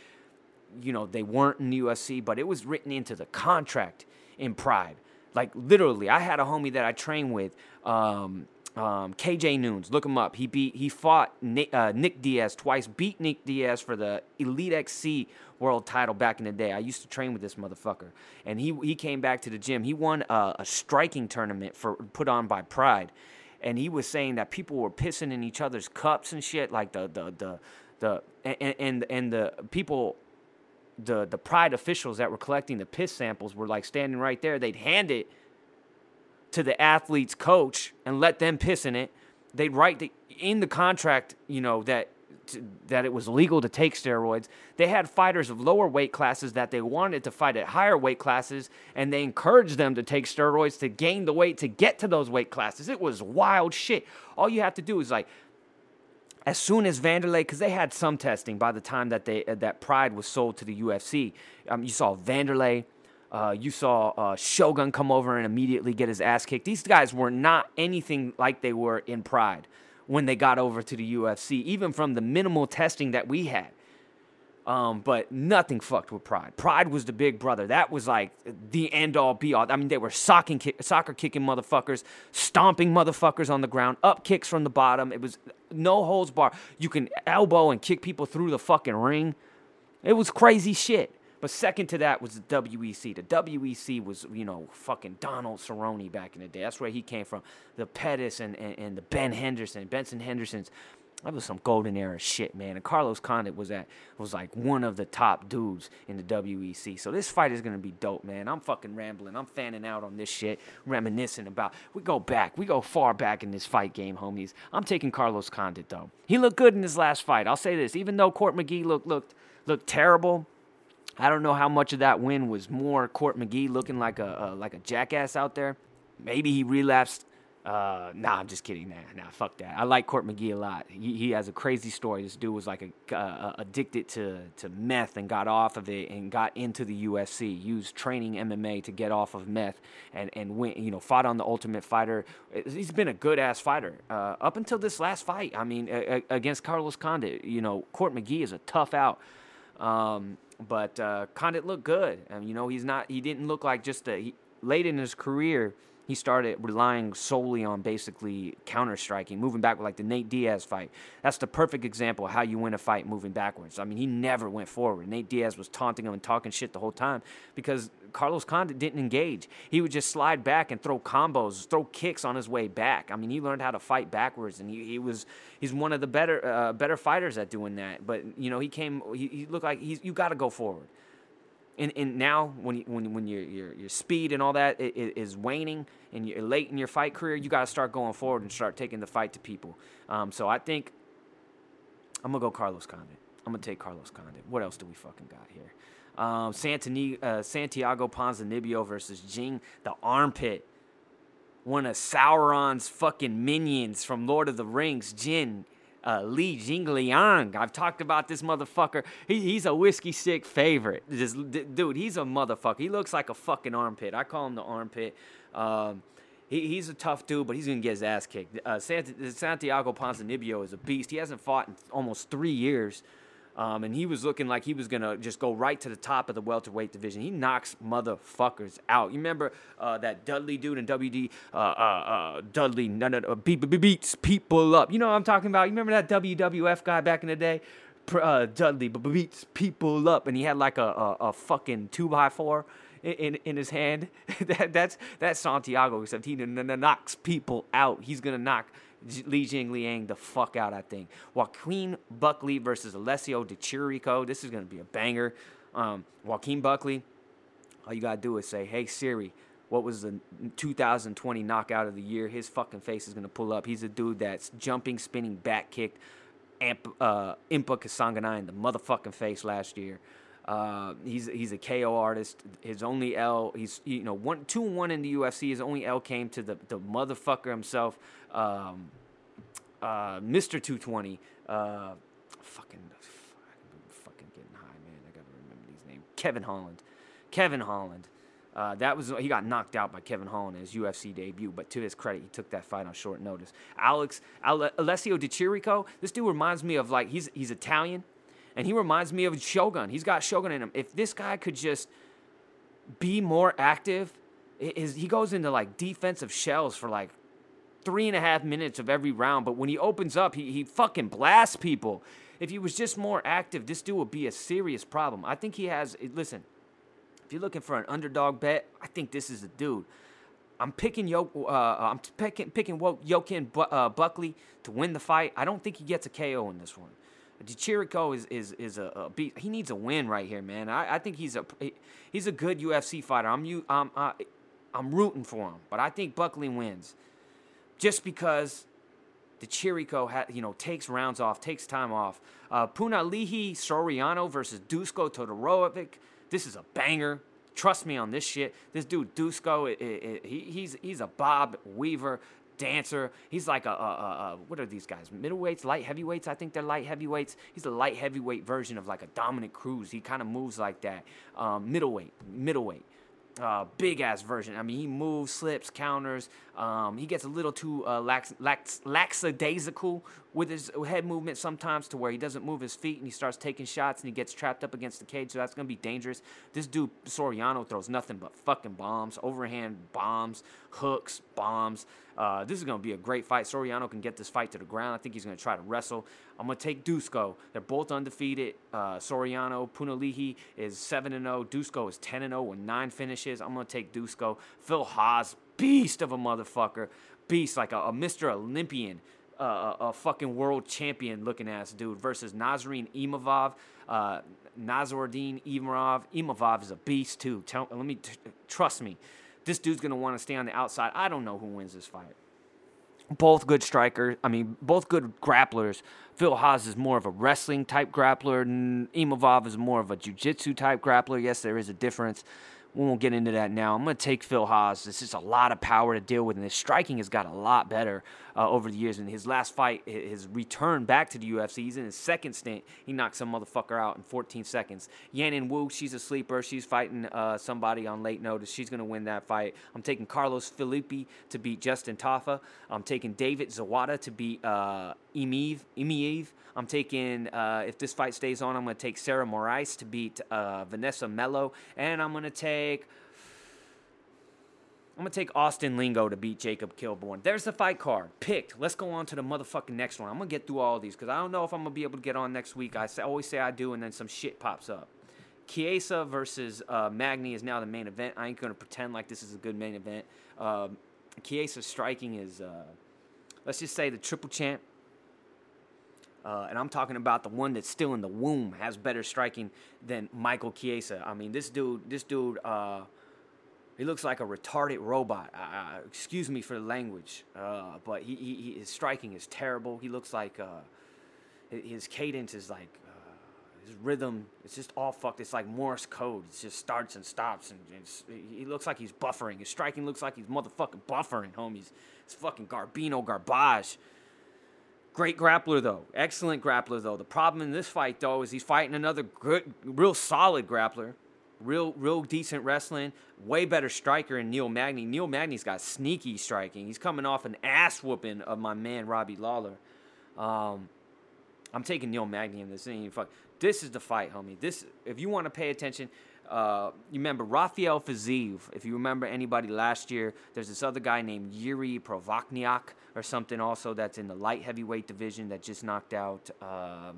you know, they weren't in the UFC, but it was written into the contract in Pride. Like literally, I had a homie that I trained with, um, um, KJ Noons. Look him up. He beat, he fought Nick, uh, Nick Diaz twice. Beat Nick Diaz for the Elite XC world title back in the day. I used to train with this motherfucker, and he he came back to the gym. He won a, a striking tournament for put on by Pride, and he was saying that people were pissing in each other's cups and shit. Like the the the the and and, and the people the the pride officials that were collecting the piss samples were like standing right there. They'd hand it to the athlete's coach and let them piss in it. They'd write the, in the contract, you know, that t- that it was legal to take steroids. They had fighters of lower weight classes that they wanted to fight at higher weight classes, and they encouraged them to take steroids to gain the weight to get to those weight classes. It was wild shit. All you have to do is like as soon as Vanderlei, because they had some testing by the time that they uh, that Pride was sold to the UFC. Um, you saw Vanderlei, uh, you saw uh, Shogun come over and immediately get his ass kicked. These guys were not anything like they were in Pride when they got over to the UFC, even from the minimal testing that we had. Um, but nothing fucked with Pride. Pride was the big brother. That was like the end all be all. I mean, they were socking, soccer kicking motherfuckers, stomping motherfuckers on the ground, up kicks from the bottom. It was no holds bar. You can elbow and kick people through the fucking ring. It was crazy shit. But second to that was the WEC. The WEC was, you know, fucking Donald Cerrone back in the day. That's where he came from. The Pettis and, and, and the Ben Henderson, Benson Hendersons. That was some golden era shit, man. And Carlos Condit was at was like one of the top dudes in the WEC. So this fight is gonna be dope, man. I'm fucking rambling. I'm fanning out on this shit, reminiscing about. We go back. We go far back in this fight game, homies. I'm taking Carlos Condit though. He looked good in his last fight. I'll say this. Even though Court McGee looked looked looked terrible. I don't know how much of that win was more Court McGee looking like a uh, like a jackass out there. Maybe he relapsed. Uh, nah, I'm just kidding. Nah, nah, fuck that. I like Court McGee a lot. He, he has a crazy story. This dude was like a uh, addicted to to meth and got off of it and got into the UFC. Used training MMA to get off of meth and and went. You know, fought on the Ultimate Fighter. He's been a good ass fighter uh, up until this last fight. I mean, a, a, against Carlos Condit. You know, Court McGee is a tough out. Um, but uh, Condit looked good. And, you know, he's not. He didn't look like just a. He, late in his career, he started relying solely on basically counter striking, moving back with like the Nate Diaz fight. That's the perfect example of how you win a fight moving backwards. I mean, he never went forward. Nate Diaz was taunting him and talking shit the whole time because Carlos Condit didn't engage. He would just slide back and throw combos, throw kicks on his way back. I mean, he learned how to fight backwards, and he, he was he's one of the better uh, better fighters at doing that. But you know, he came. He, he looked like he's you got to go forward. And, and now when you, when when your your your speed and all that is waning and you're late in your fight career, you got to start going forward and start taking the fight to people. Um, so I think I'm gonna go Carlos Condit. I'm gonna take Carlos Condit. What else do we fucking got here? Um, Santini, uh, Santiago Ponzinibbio versus Jing the Armpit. One of Sauron's fucking minions from Lord of the Rings, Jin. Uh, Li Jingliang. I've talked about this motherfucker. He, he's a whiskey sick favorite. D- dude, he's a motherfucker. He looks like a fucking armpit. I call him the armpit. Um, he, he's a tough dude, but he's gonna get his ass kicked. Uh, Sant- Santiago Ponzinibbio is a beast. He hasn't fought in almost three years. Um, and he was looking like he was gonna just go right to the top of the welterweight division. He knocks motherfuckers out. You remember uh, that Dudley dude in WD? Uh, uh, uh, Dudley no, no, beat, beat, beats people up. You know what I'm talking about? You remember that WWF guy back in the day? Uh, Dudley beats people up, and he had like a a, a fucking two by four in, in, his hand. <laughs> that, that's that's Santiago, except he knocks people out. He's gonna knock Li Jing Liang the fuck out, I think. Joaquin Buckley versus Alessio Di Chirico. This is gonna be a banger. Um, Joaquin Buckley, all you gotta do is say, "Hey Siri, what was the 2020 knockout of the year?" His fucking face is gonna pull up. He's a dude that's jumping, spinning, back kicked, Amp, uh, Impa Kasanganay in the motherfucking face last year. Uh, he's he's a KO artist. His only L, he's you know one two and one in the UFC. His only L came to the the motherfucker himself, um, uh, Mr. 220. Uh, fucking, fucking getting high, man. I gotta remember these names. Kevin Holland, Kevin Holland. Uh, that was he got knocked out by Kevin Holland in his UFC debut, but to his credit, he took that fight on short notice. Alex Ale- Alessio Di Chirico, this dude reminds me of like he's he's Italian, and he reminds me of Shogun. He's got Shogun in him. If this guy could just be more active, his, he goes into like defensive shells for like three and a half minutes of every round, but when he opens up, he, he fucking blasts people. If he was just more active, this dude would be a serious problem. I think he has. Listen, if you're looking for an underdog bet, I think this is the dude. I'm picking Yo, uh, I'm picking picking Joaquin uh, Buckley to win the fight. I don't think he gets a KO in this one. Chirico is is is a, a beat. He needs a win right here, man. I, I think he's a he's a good UFC fighter. I'm you I'm uh, I'm rooting for him, but I think Buckley wins, just because the Chirico you know takes rounds off, takes time off. Uh, Punahele Soriano versus Dusko Todorovic. This is a banger. Trust me on this shit. This dude Dusko, it, it, it, he, he's he's a Bob Weaver dancer. He's like a, a, a, what are these guys? Middleweights, light heavyweights. I think they're light heavyweights. He's a light heavyweight version of like a Dominick Cruz. He kind of moves like that. Um, middleweight, middleweight uh, big ass version. I mean, he moves, slips, counters. Um, he gets a little too uh, lax, lax, lackadaisical with his head movement sometimes to where he doesn't move his feet and he starts taking shots and he gets trapped up against the cage. So that's going to be dangerous. This dude, Soriano, throws nothing but fucking bombs, overhand bombs, hooks, bombs. Uh, this is going to be a great fight. Soriano can get this fight to the ground. I think he's going to try to wrestle. I'm going to take Dusko. They're both undefeated. Uh, Soriano, Punahele is 7 0. Dusko is 10 0 with nine finishes. I'm going to take Dusko. Phil Hawes, beast of a motherfucker. Beast, like a, a Mr. Olympian. Uh, a, a, fucking world champion looking ass dude versus Nassourdine Imavov. Uh, Imavov. Imavov is a beast too. Tell, let me t- trust me this dude's going to want to stay on the outside. I don't know who wins this fight. Both good strikers. I mean, both good grapplers. Phil Hawes is more of a wrestling type grappler. Imavov is more of a jiu-jitsu type grappler. Yes, there is a difference. We won't get into that now. I'm going to take Phil Hawes. This is a lot of power to deal with, and his striking has got a lot better uh, over the years. In his last fight, his return back to the UFC, he's in his second stint. He knocked some motherfucker out in 14 seconds. Yanan Wu, she's a sleeper. She's fighting uh, somebody on late notice. She's going to win that fight. I'm taking Carlos Felipe to beat Justin Tafa. I'm taking David Zawada to beat uh. Emeev. I'm taking, uh, if this fight stays on, I'm going to take Sarah Moras to beat uh, Vanessa Melo. And I'm going to take. I'm gonna take Austin Lingo to beat Jacob Kilburn. There's the fight card picked. Let's go on to the motherfucking next one. I'm gonna get through all these because I don't know if I'm gonna be able to get on next week. I always say I do, and then some shit pops up. Chiesa versus uh, Magny is now the main event. I ain't gonna pretend like this is a good main event. Um, Chiesa's striking is, uh, let's just say, the triple champ. Uh, and I'm talking about the one that's still in the womb has better striking than Michael Chiesa. I mean, this dude, this dude, uh, he looks like a retarded robot. Uh, excuse me for the language, uh, but he, he, his striking is terrible. He looks like uh, his cadence is like uh, his rhythm. It's just all fucked. It's like Morse code. It just starts and stops, and he looks like he's buffering. His striking looks like he's motherfucking buffering, homies. It's fucking Garbino garbage. Great grappler though, excellent grappler though. The problem in this fight though is he's fighting another good, real solid grappler, real, real decent wrestling, way better striker than Neil Magny. Neil Magny's got sneaky striking. He's coming off an ass whooping of my man Robbie Lawler. Um, I'm taking Neil Magny in this. Fuck. This is the fight, homie. This, if you want to pay attention, uh, you remember Rafael Fiziev. If you remember anybody last year, there's this other guy named Yuri Provodnik or something also that's in the light heavyweight division that just knocked out uh,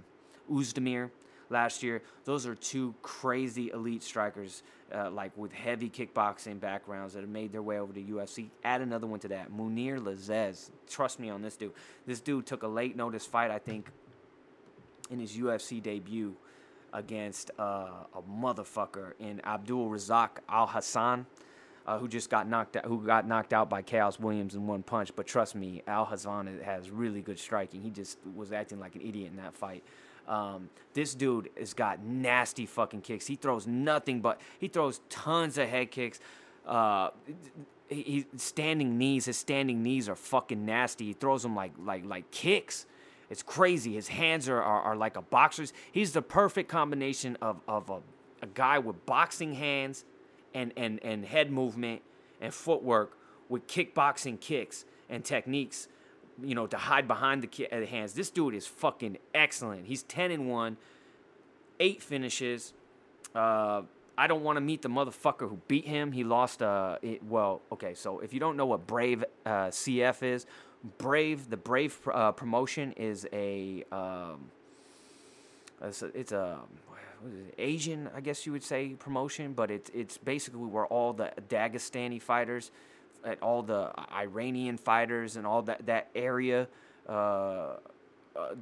Oezdemir last year. Those are two crazy elite strikers, uh, like with heavy kickboxing backgrounds that have made their way over to UFC. Add another one to that, Munir Lazzez. Trust me on this dude. This dude took a late notice fight, I think, in his UFC debut against uh, a motherfucker in Abdul Razak Alhassan. Uh, who just got knocked out, who got knocked out by Khaos Williams in one punch. But trust me, Al Hassan has really good striking. He just was acting like an idiot in that fight. Um, this dude has got nasty fucking kicks. He throws nothing but he throws tons of head kicks. Uh, he, he standing knees. His standing knees are fucking nasty. He throws them like like like kicks. It's crazy. His hands are, are, are like a boxer's. He's the perfect combination of, of a, a guy with boxing hands and, and, and head movement and footwork with kickboxing kicks and techniques, you know, to hide behind the, ki- uh, hands. This dude is fucking excellent. He's 10 and 1, eight finishes. Uh, I don't want to meet the motherfucker who beat him. He lost, uh, it, well, okay, so if you don't know what Brave uh, CF is, Brave, the Brave uh, promotion is a, um, it's a, it's a it, Asian, I guess you would say, promotion, but it's it's basically where all the Dagestani fighters, at all the Iranian fighters and all that that area, uh, uh,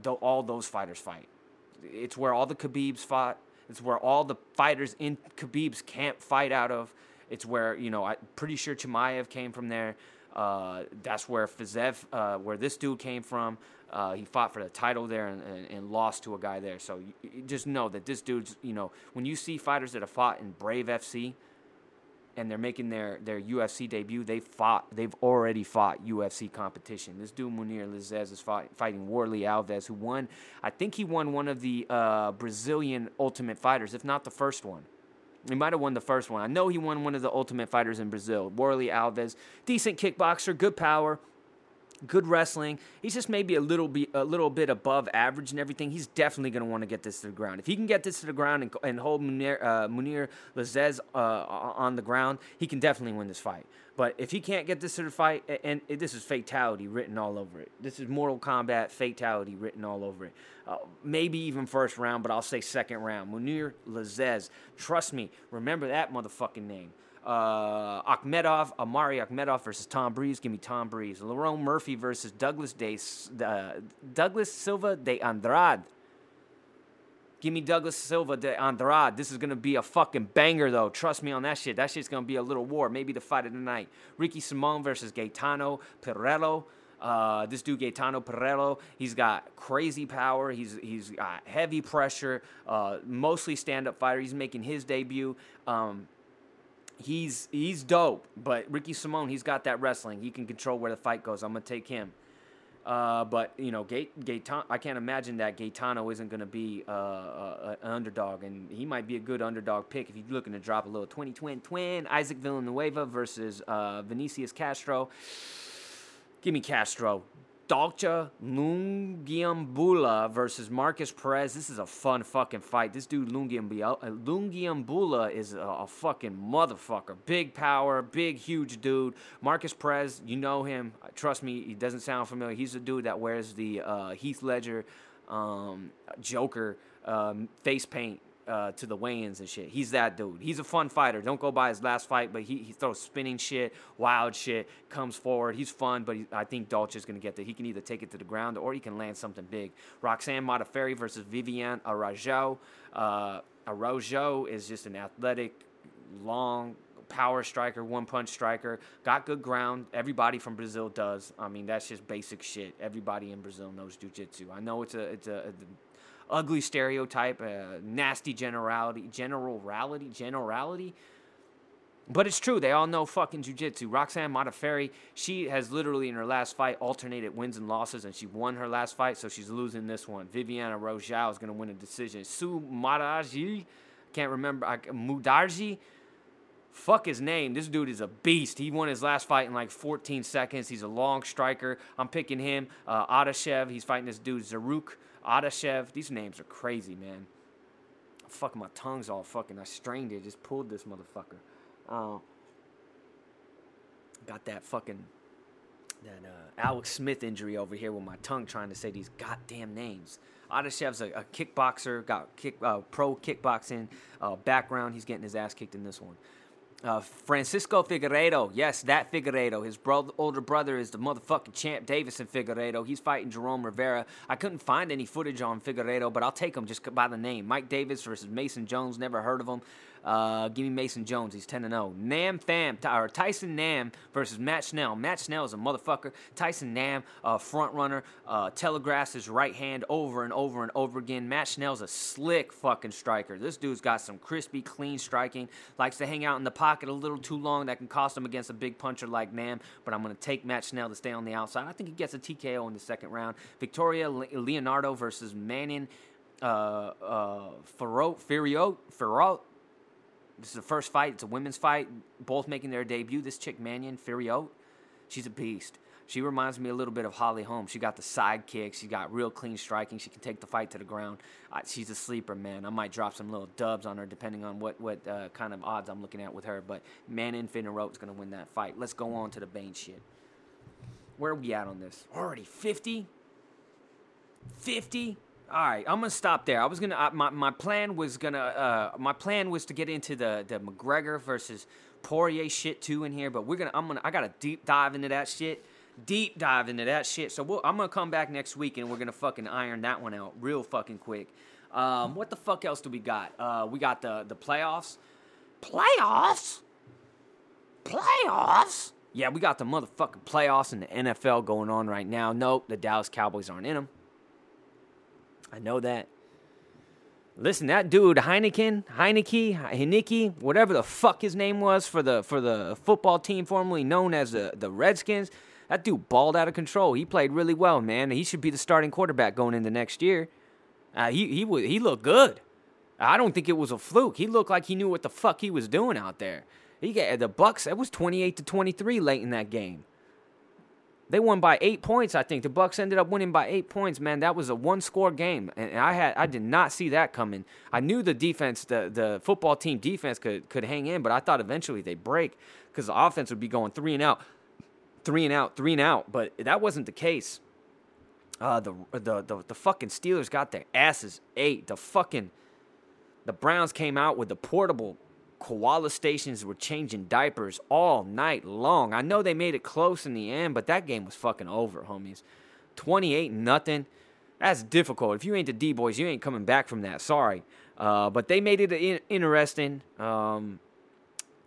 th- all those fighters fight. It's where all the Khabibs fought. It's where all the fighters in Khabib's camp fight out of. It's where you know I'm pretty sure Chimaev came from there. Uh, that's where Fiziev, uh, where this dude came from. Uh, he fought for the title there and, and, and lost to a guy there. So you, you just know that this dude's, you know, when you see fighters that have fought in Brave FC and they're making their, their UFC debut, they fought, they've already fought UFC competition. This dude Munir Lizez is fight, fighting Warley Alves, who won, I think he won one of the uh, Brazilian Ultimate Fighters, if not the first one. He might have won the first one. I know he won one of the Ultimate Fighters in Brazil. Warley Alves, decent kickboxer, good power, good wrestling. He's just maybe a little bit a little bit above average and everything. He's definitely going to want to get this to the ground. If he can get this to the ground and, and hold Munir, uh, Munir Lazzez uh, on the ground, he can definitely win this fight. But if he can't get this to the fight, and, and this is fatality written all over it. This is Mortal Kombat fatality written all over it. Uh, maybe even first round, but I'll say second round. Munir Lazzez. Trust me. Remember that motherfucking name. Uh, Akhmedov, Omari Akhmedov versus Tom Breese. Give me Tom Breese. Lerone Murphy versus Douglas De, uh, Douglas Silva de Andrade. Give me Douglas Silva de Andrade. This is gonna be a fucking banger, though. Trust me on that shit. That shit's gonna be a little war. Maybe the fight of the night. Ricky Simon versus Gaetano Pirrello. Uh, this dude Gaetano Pirrello, he's got crazy power. He's he's got heavy pressure. Uh, mostly stand-up fighter. He's making his debut. Um, he's he's dope. But Ricky Simone, he's got that wrestling. He can control where the fight goes. I'm gonna take him. Uh, but you know, Gaetano, I can't imagine that Gaetano isn't going to be uh, uh, an underdog, and he might be a good underdog pick if he's looking to drop a little 20 twin twin. Isaac Villanueva versus uh, Vinicius Castro. Give me Castro. Dalcha Lungiambula versus Markus Perez. This is a fun fucking fight. This dude Lungiambula is a, a, fucking motherfucker. Big power, big, huge dude. Markus Perez, you know him. Trust me, he doesn't sound familiar. He's the dude that wears the uh, Heath Ledger um, Joker um, face paint uh, to the weigh-ins and shit. He's that dude. He's a fun fighter. Don't go by his last fight, but he, he throws spinning shit, wild shit, comes forward. He's fun, but he, I think Dolce is going to get there. He can either take it to the ground or he can land something big. Roxanne Modafferi versus Viviane Araújo. Uh, is just an athletic, long, power striker, one punch striker. Got good ground. Everybody from Brazil does. I mean, that's just basic shit. Everybody in Brazil knows jiu-jitsu. I know it's a it's a, a ugly stereotype, uh, nasty generality, generality, generality. But it's true. They all know fucking jujitsu. Roxanne Modafferi, she has literally in her last fight alternated wins and losses, and she won her last fight, so she's losing this one. Viviana Rojao is going to win a decision. Sue Madaji, can't remember, Mudarji, fuck his name. This dude is a beast. He won his last fight in like 14 seconds. He's a long striker. I'm picking him. Uh, Adashev, he's fighting this dude, Zaruk. Adashev. These names are crazy, man. Fucking my tongue's all fucking. I strained it. Just pulled this motherfucker. Uh, got that fucking that uh, Alex Smith injury over here with my tongue trying to say these goddamn names. Adashev's a, a kickboxer, got kick uh, pro kickboxing uh, background. He's getting his ass kicked in this one. Uh, Francisco Figueiredo, yes, that Figueiredo. His bro- older brother is the motherfucking champ, Deiveson Figueiredo. He's fighting Jerome Rivera. I couldn't find any footage on Figueiredo, but I'll take him just by the name. Mike Davis versus Mason Jones. Never heard of him. Uh, give me Mason Jones. He's 10 0. Nam Pham, or Tyson Nam versus Matt Schnell. Matt Schnell is a motherfucker. Tyson Nam, uh, front runner, uh, telegraphs his right hand over and over and over again. Matt Schnell's a slick fucking striker. This dude's got some crispy, clean striking. Likes to hang out in the pocket a little too long. That can cost him against a big puncher like Nam. But I'm going to take Matt Schnell to stay on the outside. I think he gets a TKO in the second round. Victoria Leonardo versus Manning uh, uh, Farot, Feriot, Farot. This is the first fight. It's a women's fight. Both making their debut. This chick, Mannion Fiorot, she's a beast. She reminds me a little bit of Holly Holm. She got the side kicks. She got real clean striking. She can take the fight to the ground. Uh, she's a sleeper, man. I might drop some little dubs on her depending on what what uh, kind of odds I'm looking at with her. But Mannion Manon Fiorot's going to win that fight. Let's go on to the Bane shit. Where are we at on this? Already 50? 50? All right, I'm gonna stop there. I was gonna uh, my my plan was gonna uh, my plan was to get into the the McGregor versus Poirier shit too in here, but we're gonna I'm gonna I got to deep dive into that shit, deep dive into that shit. So we'll, I'm gonna come back next week and we're gonna fucking iron that one out real fucking quick. Um, what the fuck else do we got? Uh, we got the the playoffs, playoffs, playoffs. Yeah, we got the motherfucking playoffs in the NFL going on right now. Nope, the Dallas Cowboys aren't in them. I know that. Listen, that dude Heineken, Heinicke, Heinicke, whatever the fuck his name was for the for the football team formerly known as the the Redskins, that dude balled out of control. He played really well, man. He should be the starting quarterback going into next year. Uh, he he would he looked good. I don't think it was a fluke. He looked like he knew what the fuck he was doing out there. He got the Bucks. It was twenty eight to twenty three late in that game. They won by eight points, I think. The Bucks ended up winning by eight points, man. That was a one-score game, and I had I did not see that coming. I knew the defense, the the football team defense could could hang in, but I thought eventually they'd break because the offense would be going three and out, three and out, three and out. But that wasn't the case. Uh, the, the the the fucking Steelers got their asses ate. The fucking the Browns came out with the portable koala stations were changing diapers all night long. I know they made it close in the end, but that game was fucking over, homies. 28 nothing. That's difficult. If you ain't the D boys, you ain't coming back from that. Sorry. Uh, but they made it in- interesting. Um,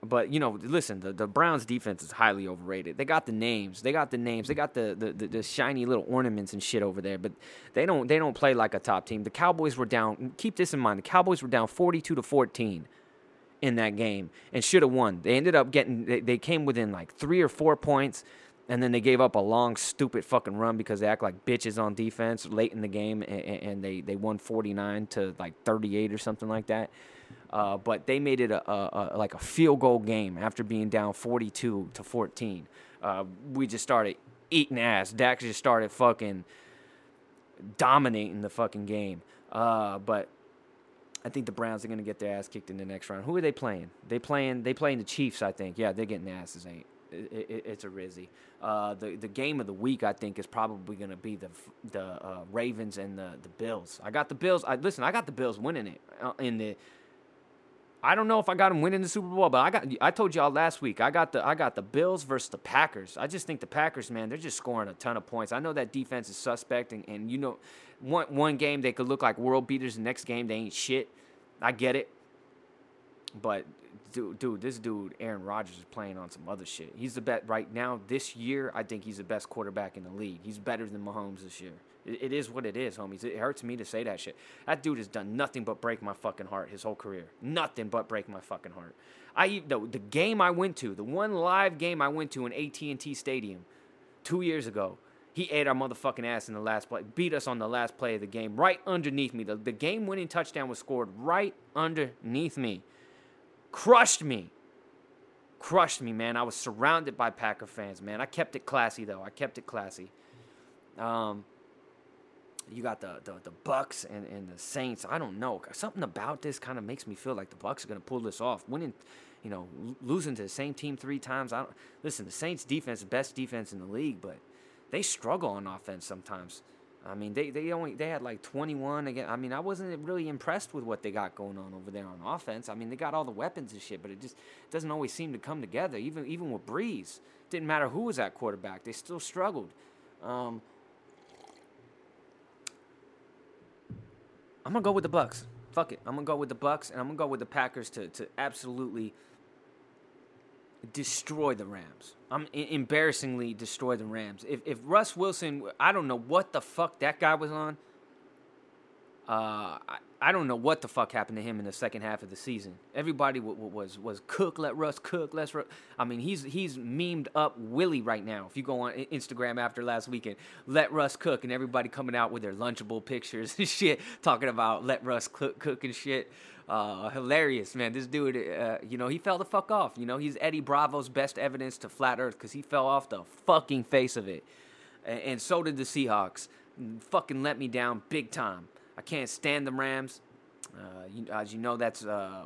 but you know, listen, the, the Browns defense is highly overrated. They got the names, they got the names, they got the, the, the, the, shiny little ornaments and shit over there, but they don't they don't play like a top team. The Cowboys were down. Keep this in mind: the Cowboys were down forty two to fourteen in that game and should have won. They ended up getting, they, they came within like three or four points, and then they gave up a long, stupid fucking run because they act like bitches on defense late in the game, and, and they, they won 49 to like 38 or something like that. Uh, but they made it a, a, a, like a field goal game after being down 42 to 14. Uh, we just started eating ass. Dak just started fucking dominating the fucking game. Uh, but I think the Browns are going to get their ass kicked in the next round. Who are they playing? They playing they playing the Chiefs, I think. Yeah, they're getting asses ain't. It, it, it's a rizzy. Uh, the the game of the week, I think, is probably going to be the the uh, Ravens and the the Bills. I got the Bills. I listen. I got the Bills winning it uh, in the. I don't know if I got them winning the Super Bowl, but I got. I told y'all last week. I got the. I got the Bills versus the Packers. I just think the Packers, man, they're just scoring a ton of points. I know that defense is suspect, and, and you know, one one game they could look like world beaters. The next game they ain't shit. I get it, but dude, dude, this dude Aaron Rodgers is playing on some other shit. He's the best right now. This year, I think he's the best quarterback in the league. He's better than Mahomes this year. It, is what it is, homies. It hurts me to say that shit. That dude has done nothing but break my fucking heart his whole career. Nothing but break my fucking heart. I the, the game I went to, the one live game I went to in AT&T Stadium 2 years ago he ate our motherfucking ass in the last play, beat us on the last play of the game, right underneath me. The, the game winning touchdown was scored right underneath me. Crushed me. Crushed me, man. I was surrounded by Packer fans, man. I kept it classy, though. I kept it classy. Um, you got the, the, the Bucks and, and the Saints. I don't know. Something about this kind of makes me feel like the Bucks are going to pull this off. Winning, you know, losing to the same team three times. I don't, listen, the Saints defense, best defense in the league, but – they struggle on offense sometimes. I mean, they, they only they had like 21 again. I mean, I wasn't really impressed with what they got going on over there on offense. I mean, they got all the weapons and shit, but it just doesn't always seem to come together. Even even with Brees, didn't matter who was at quarterback, they still struggled. Um, I'm gonna go with the Bucks. fuck it. I'm gonna go with the Bucks, and I'm gonna go with the Packers to to absolutely destroy the Rams. I'm embarrassingly destroy the Rams. If if Russ Wilson, I don't know what the fuck that guy was on. Uh, I, I don't know what the fuck happened to him in the second half of the season. Everybody w- w- was was cook, let Russ cook, let's. Russ. I mean, he's he's memed up Willie right now. If you go on Instagram after last weekend, let Russ cook, and everybody coming out with their lunchable pictures <laughs> and shit, talking about let Russ cook, cook and shit. Uh, hilarious, man. This dude, uh, you know, he fell the fuck off. You know, he's Eddie Bravo's best evidence to flat Earth because he fell off the fucking face of it, and, and so did the Seahawks. Fucking let me down big time. I can't stand the Rams. Uh, you, as you know, that's uh,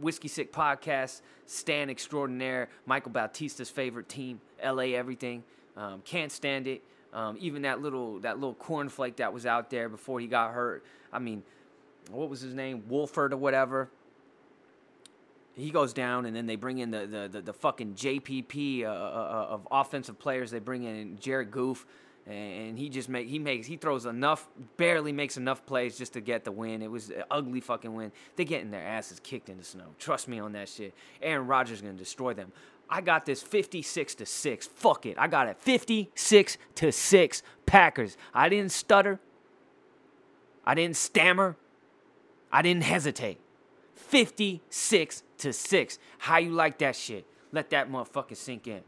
Whiskey Sick Podcast, Stan Extraordinaire, Michael Bautista's favorite team, LA Everything. Um, can't stand it. Um, even that little that little cornflake that was out there before he got hurt. I mean, what was his name? Wolford or whatever. He goes down, and then they bring in the the, the, the fucking JPP uh, uh, uh, of offensive players. They bring in Jared Goff and he just make he makes he throws enough barely makes enough plays just to get the win. It was an ugly fucking win. They getting their asses kicked in the snow. Trust me on that shit. Aaron Rodgers gonna destroy them. I got this 56 to 6. Fuck it. I got it 56 to 6 Packers. I didn't stutter. I didn't stammer. I didn't hesitate. 56 to 6. How you like that shit? Let that motherfucker sink in.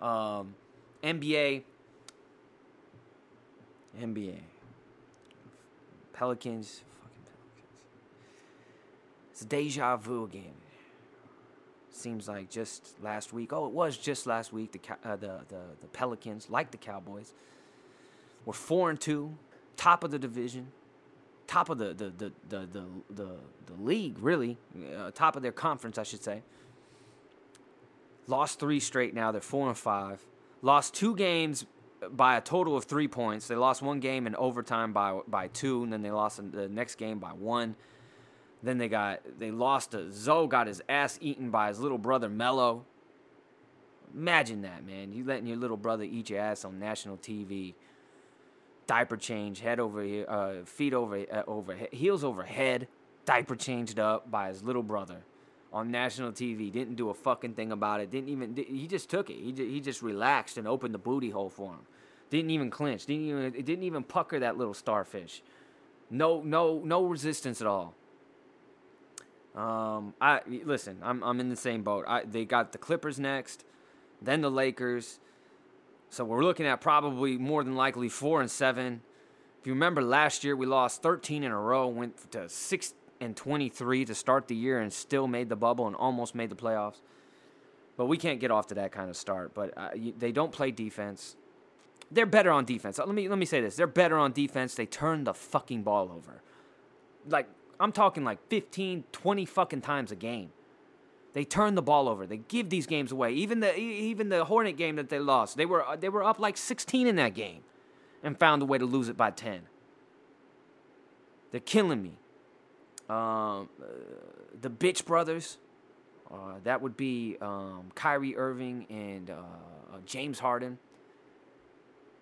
Um, NBA NBA. Pelicans. Fucking Pelicans. It's deja vu again. Seems like just last week. Oh, it was just last week. The uh, the, the the Pelicans, like the Cowboys, were four and two, top of the division, top of the the the the the the, the league, really, uh, top of their conference, I should say. Lost three straight now. They're four and five. Lost two games by a total of three points. They lost one game in overtime by by two, and then they lost the next game by one. Then they got they lost to Zo got his ass eaten by his little brother Melo. Imagine that, man. You letting your little brother eat your ass on national TV. Diaper change, head over uh, feet over uh, over heels over head. Diaper changed up by his little brother on national TV. Didn't do a fucking thing about it. Didn't even. He just took it. He just, he just relaxed and opened the booty hole for him. Didn't even clinch. Didn't even. It didn't even pucker that little starfish. No no no resistance at all. Um, I listen. I'm I'm in the same boat. I they got the Clippers next, then the Lakers. So we're looking at probably more than likely four and seven. If you remember last year, we lost 13 in a row, went to six and 23 to start the year and still made the bubble and almost made the playoffs. But we can't get off to that kind of start. But uh, they don't play defense. They're better on defense. Let me let me say this: they're better on defense. They turn the fucking ball over. Like I'm talking like 15, 20 fucking times a game. They turn the ball over. They give these games away. Even the even the Hornet game that they lost, they were they were up like 16 in that game, and found a way to lose it by 10. They're killing me. Um, uh, the Bitch Brothers. Uh, that would be um, Kyrie Irving and uh, uh, James Harden.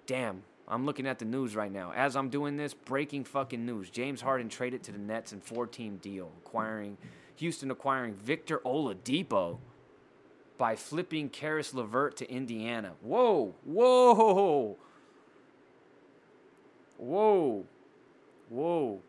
Damn, I'm looking at the news right now. As I'm doing this, breaking fucking news. James Harden traded to the Nets in four-team deal, acquiring Houston acquiring Victor Oladipo by flipping Caris LeVert to Indiana. Whoa, whoa, whoa, whoa. Whoa,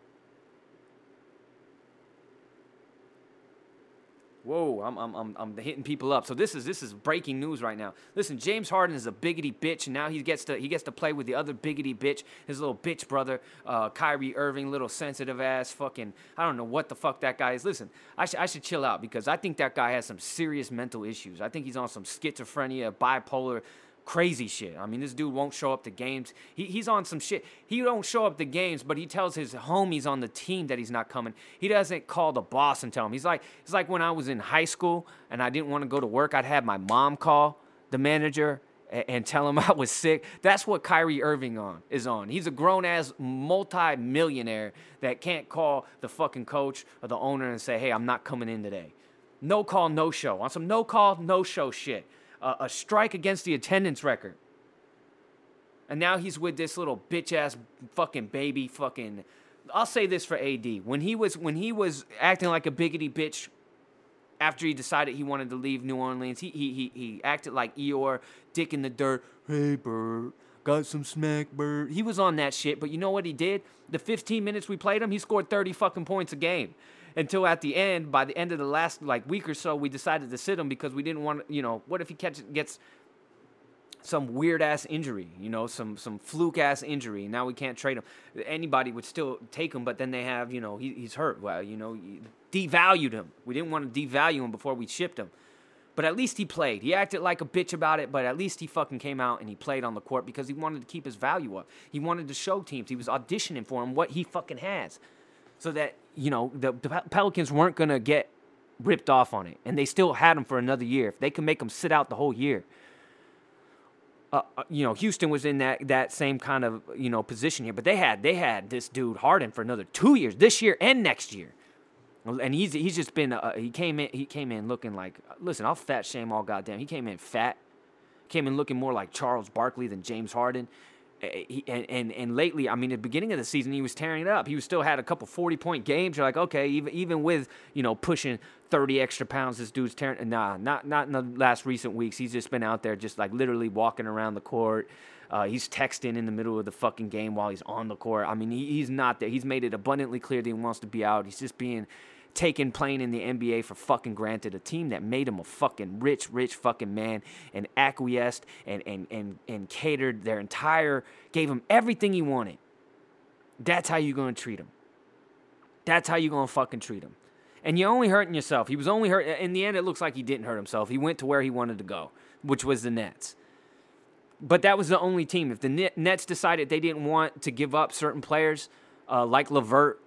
I'm, I'm, I'm, I'm hitting people up. So this is this is breaking news right now. Listen, James Harden is a biggity bitch, and now he gets to he gets to play with the other biggity bitch, his little bitch brother, uh, Kyrie Irving, little sensitive ass fucking. I don't know what the fuck that guy is. Listen, I should I should chill out because I think that guy has some serious mental issues. I think he's on some schizophrenia, bipolar crazy shit. I mean, this dude won't show up to games. He, he's on some shit. He don't show up to games, but he tells his homies on the team that he's not coming. He doesn't call the boss and tell him. He's like, it's like when I was in high school and I didn't want to go to work. I'd have my mom call the manager and, and tell him <laughs> I was sick. That's what Kyrie Irving on is on. He's a grown ass multi-millionaire that can't call the fucking coach or the owner and say, "Hey, I'm not coming in today." No call, no show. On some no call, no show shit a, a strike against the attendance record. And now he's with this little bitch ass fucking baby fucking I'll say this for AD. When he was when he was acting like a biggity bitch after he decided he wanted to leave New Orleans, he he he, he acted like Eeyore, dick in the dirt. Hey, bird, got some smack, bird. He was on that shit, but you know what he did? The 15 minutes we played him, he scored 30 fucking points a game. Until at the end, by the end of the last like week or so, we decided to sit him because we didn't want, you know, what if he catches gets some weird ass injury, you know, some some fluke ass injury. Now we can't trade him. Anybody would still take him, but then they have, you know, he, he's hurt. Well, you know, devalued him. We didn't want to devalue him before we shipped him. But at least he played. He acted like a bitch about it, but at least he fucking came out and he played on the court because he wanted to keep his value up. He wanted to show teams. He was auditioning for him what he fucking has. So that, you know, the, the Pelicans weren't to get ripped off on it. And they still had him for another year. If they could make him sit out the whole year uh, uh, you know, Houston was in that that same kind of you know position here, but they had they had this dude Harden for another two years, this year and next year, and he's he's just been uh, he came in he came in looking like listen I'll fat shame all goddamn he came in fat, came in looking more like Charles Barkley than James Harden, and, and and lately, I mean, at the beginning of the season, he was tearing it up. He was still had a couple forty point games. You're like, okay, even even with you know pushing thirty extra pounds, this dude's tearing. Nah, not not in the last recent weeks. He's just been out there, just like literally walking around the court. Uh, he's texting in the middle of the fucking game while he's on the court. I mean, he, he's not there. He's made it abundantly clear that he wants to be out. He's just being taken playing in the NBA for fucking granted. A team that made him a fucking rich, rich fucking man and acquiesced and, and, and, and catered their entire, gave him everything he wanted. That's how you're going to treat him. That's how you're going to fucking treat him. And you're only hurting yourself. He was only hurt. In the end, it looks like he didn't hurt himself. He went to where he wanted to go, which was the Nets. But that was the only team. If the Nets decided they didn't want to give up certain players uh, like LeVert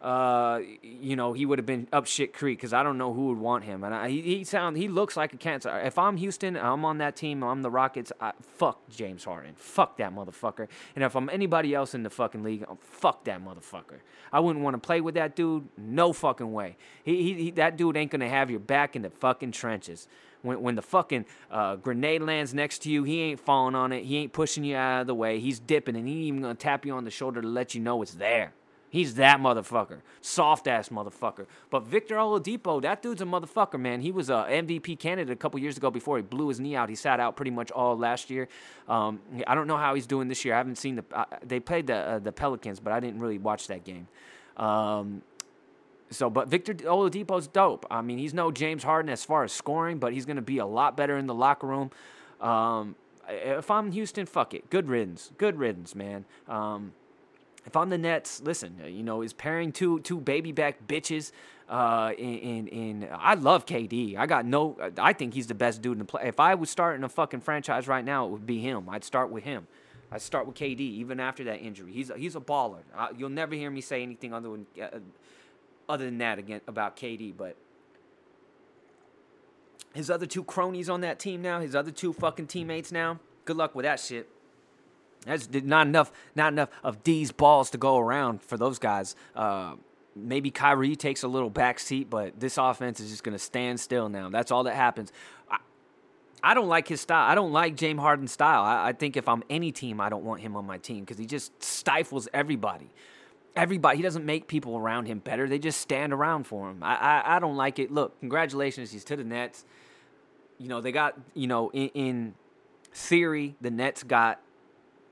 uh, you know, he would have been up shit creek because I don't know who would want him. And I, he, he he looks like a cancer. If I'm Houston, I'm on that team. I'm the Rockets. I, fuck James Harden. Fuck that motherfucker. And if I'm anybody else in the fucking league, fuck that motherfucker. I wouldn't want to play with that dude. No fucking way. He, he, he, that dude ain't gonna have your back in the fucking trenches. When, when the fucking uh, grenade lands next to you, he ain't falling on it. He ain't pushing you out of the way. He's dipping, and he ain't even gonna tap you on the shoulder to let you know it's there. He's that motherfucker. Soft ass motherfucker. But Victor Oladipo, that dude's a motherfucker, man. He was a MVP candidate a couple years ago before he blew his knee out. He sat out pretty much all last year. Um, I don't know how he's doing this year. I haven't seen the. Uh, they played the uh, the Pelicans, but I didn't really watch that game. Um, so, but Victor Oladipo's dope. I mean, he's no James Harden as far as scoring, but he's going to be a lot better in the locker room. Um, if I'm Houston, fuck it. Good riddance. Good riddance, man. Um, if I'm the Nets, listen, uh, you know, is pairing two two baby back bitches. Uh, in, in, in I love KD. I got no. I think he's the best dude in the play. If I was starting a fucking franchise right now, it would be him. I'd start with him. I'd start with KD even after that injury. He's a, he's a baller. I, you'll never hear me say anything other than uh, other than that again about KD. But his other two cronies on that team now, his other two fucking teammates now. Good luck with that shit. That's not enough, not enough of these balls to go around for those guys. Uh, maybe Kyrie takes a little back seat, but this offense is just going to stand still now. That's all that happens. I, I, don't like his style. I don't like James Harden's style. I, I think if I'm any team, I don't want him on my team because he just stifles everybody. Everybody, he doesn't make people around him better. They just stand around for him. I, I, I don't like it. Look, congratulations, he's to the Nets. You know they got you know in, in theory the Nets got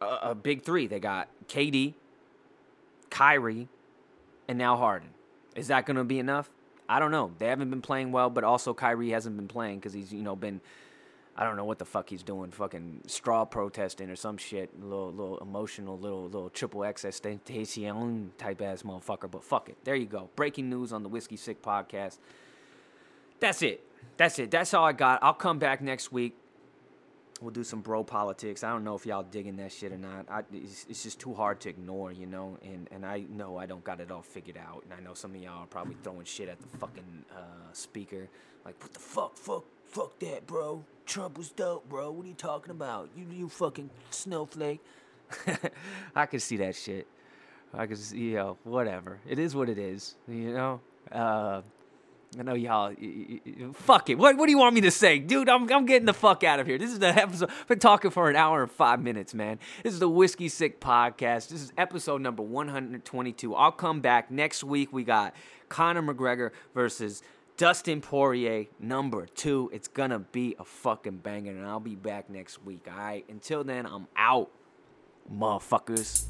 a, a big three. They got KD, Kyrie, and now Harden. Is that going to be enough? I don't know. They haven't been playing well, but also Kyrie hasn't been playing because he's you know been I don't know what the fuck he's doing, fucking straw protesting or some shit, little little emotional, little little triple X extentation type ass motherfucker. But fuck it, there you go. Breaking news on the Whiskey Sick podcast. That's it. That's it. That's all I got. I'll come back next week. We'll do some bro politics. I don't know if y'all digging that shit or not. I, it's, it's, just too hard to ignore, you know. And and I know I don't got it all figured out. And I know some of y'all are probably throwing shit at the fucking uh, speaker, like what the fuck, fuck, fuck that, bro. Trump was dope, bro. What are you talking about? You you fucking snowflake. <laughs> I can see that shit. I can see, you know, whatever. It is what it is, you know. Uh, I know y'all. y- y- y- Fuck it. What, what do you want me to say, dude? I'm, I'm getting the fuck out of here. This is the episode. I've been talking for an hour and five minutes, man. This is the Whiskey Sick podcast. This is episode number 122. I'll come back next week. We got Conor McGregor versus Dustin Poirier, number two. It's gonna be a fucking banger, and I'll be back next week. All right. Until then, I'm out, motherfuckers.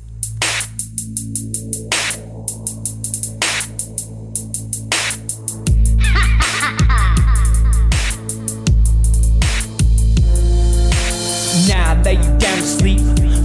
Sleep.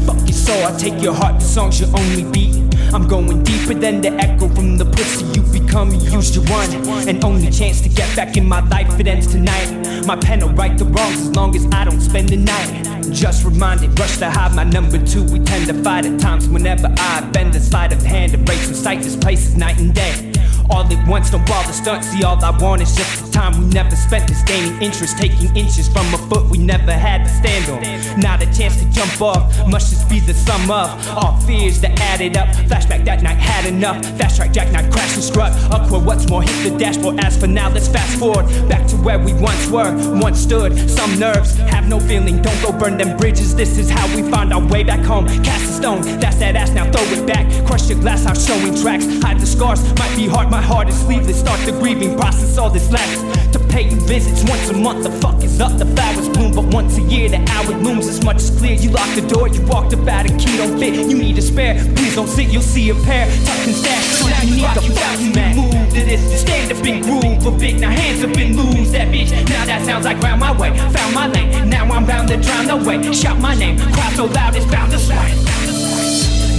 Fuck your soul, I take your heart, the songs you only beat. I'm going deeper than the echo from the pussy you've become. You used your one and only chance to get back in my life. It ends tonight. My pen will right the wrongs as long as I don't spend the night. Just reminded, rush to hide my number two. We tend to fight at times whenever I bend the sleight of hand. Erase from sight, this place is night and day. All at once, don't bother stunt. See, all I want is just the time we never spent. This gaining interest, taking inches from a foot we never had to stand on. Not a chance to jump off, must just be the sum of all fears that added up. Flashback that night had enough. Fast track jackknife crash and strut. Upward, what's more, hit the dashboard. As for now, let's fast forward back to where we once were, once stood. Some nerves have no feeling, don't go burn them bridges. This is how we find our way back home. Cast a stone, that's that ass, now throw it back. Crush your glass I'm showing tracks. Hide the scars, might be hard, my heart is sleeveless. Start the grieving process, all this lasts. To pay you visits once a month, the fuck is up, the flowers bloom. But once a year, the hour looms, as much as clear. You lock the door, you walked about a key don't fit. You need a spare, please don't sit, you'll see a pair. Tuck and stash, so you need to bounce man. Move to this, stand up and groove. A big, now hands up and lose that bitch. Now that sounds like round my way. Found my lane, now I'm bound to drown the way. Shout my name, cry so loud it's bound to sway.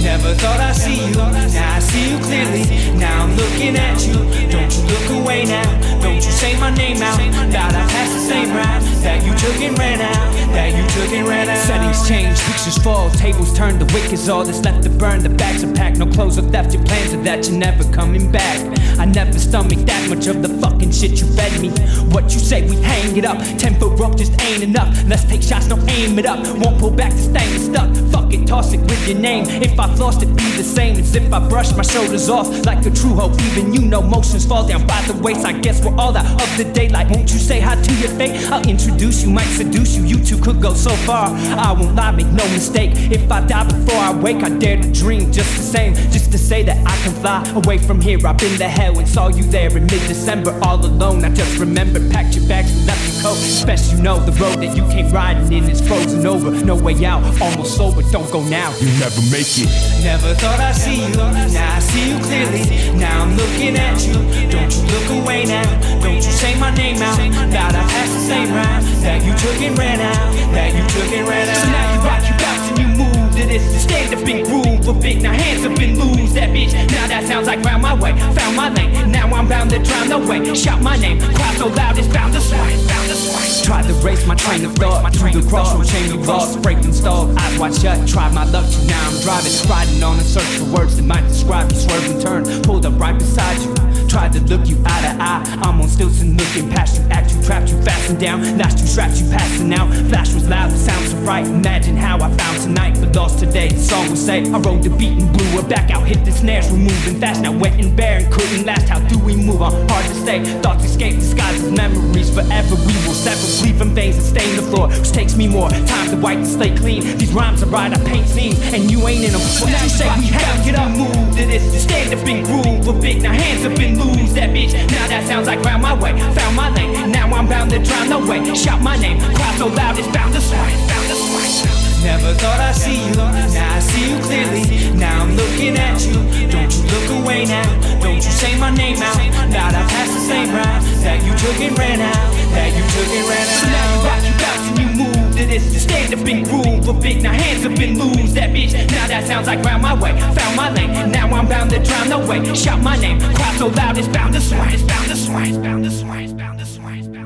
Never thought I'd see you, now I see you clearly. Now I'm looking at you, don't you look away now. Don't you say my name out, thought I passed the same route. That you took and ran out, that you took and ran out. Settings change, pictures fall, tables turn, the wick is all that's left to burn. The bags are packed, no clothes are left, your plans are that you're never coming back. I never stomached that much of the fucking shit you fed me. What you say, we hang it up. Ten foot rope just ain't enough. Let's take shots, no aim it up. Won't pull back, this thing is stuck. Fuck it, toss it with your name. If I lost it, be the same as if I brushed my shoulders off like a true hope. Even you know motions fall down by the waist. I guess we're all out of the daylight. Won't you say hi to your fate? I'll introduce you, might seduce you. You two could go so far. I won't lie, make no mistake. If I die before I wake, I dare to dream just the same. Just to say that I can fly away from here. I've been to hell and saw you there in mid-December, all alone. I just remember, packed your bags and left your coat. Best you know, the road that you came riding in is frozen over. No way out, almost sober. Don't go now. You never make it. Never thought I'd see you, now I see you clearly. Now I'm looking at you, don't you look away now. Don't you say my name out, thought I passed the same route. That you took and ran out, that you took and ran out. So now you rock, you bounce and you to this. Stand up and groove, a big now hands up and lose that bitch. Now that sounds like round my way, found my lane. Now I'm bound to drown the way. Shout my name, cry so loud it's bound to sway, bound to sway. Tried to race my train of thought through the crossroad chain of lost, breaking stalled. Eyes wide shut, tried my luck. Now I'm driving, riding on a search for words that might describe you. Swerve and turn, pulled up right beside you. Tried to look you eye to eye. I'm on stilts and looking past you. Act you, trapped you, fastened down. Last you, strapped you passing out. Flash was loud, the sound so bright. Imagine how I found tonight, but lost today. The song would say, I rode the beat and blew her back out. Hit the snares, we're moving fast. Now wet and bare and couldn't last. How do we move on? Hard to say. Thoughts escape, disguised as memories. Forever we will sever. Them veins and stain the floor. Which takes me more time to wipe the slate clean. These rhymes are right, I paint scenes, and you ain't in them. Now you say we have to get up, move to this. Stand up and groove. A big now hands up and lose that bitch. Now that sounds like round my way. Found my lane. Now I'm bound to drown the way. Shout my name. Cry so loud it's bound to sway. Bound to sway. Never thought I'd see you. Now I see you clearly. Now I'm looking at you. Don't you look away now. Don't you say my name out. Thought I passed the same route. That you took and ran out. That you took and ran out. So now you rock, you bounce and you move to this. Stand up and groove. A big now hands up and lose that bitch. Now that sounds like round my way. Found my lane. Now I'm bound to drown the way. Shout my name. Cry so loud it's bound to sway. It's bound to sway. It's bound to sway. It's bound to sway.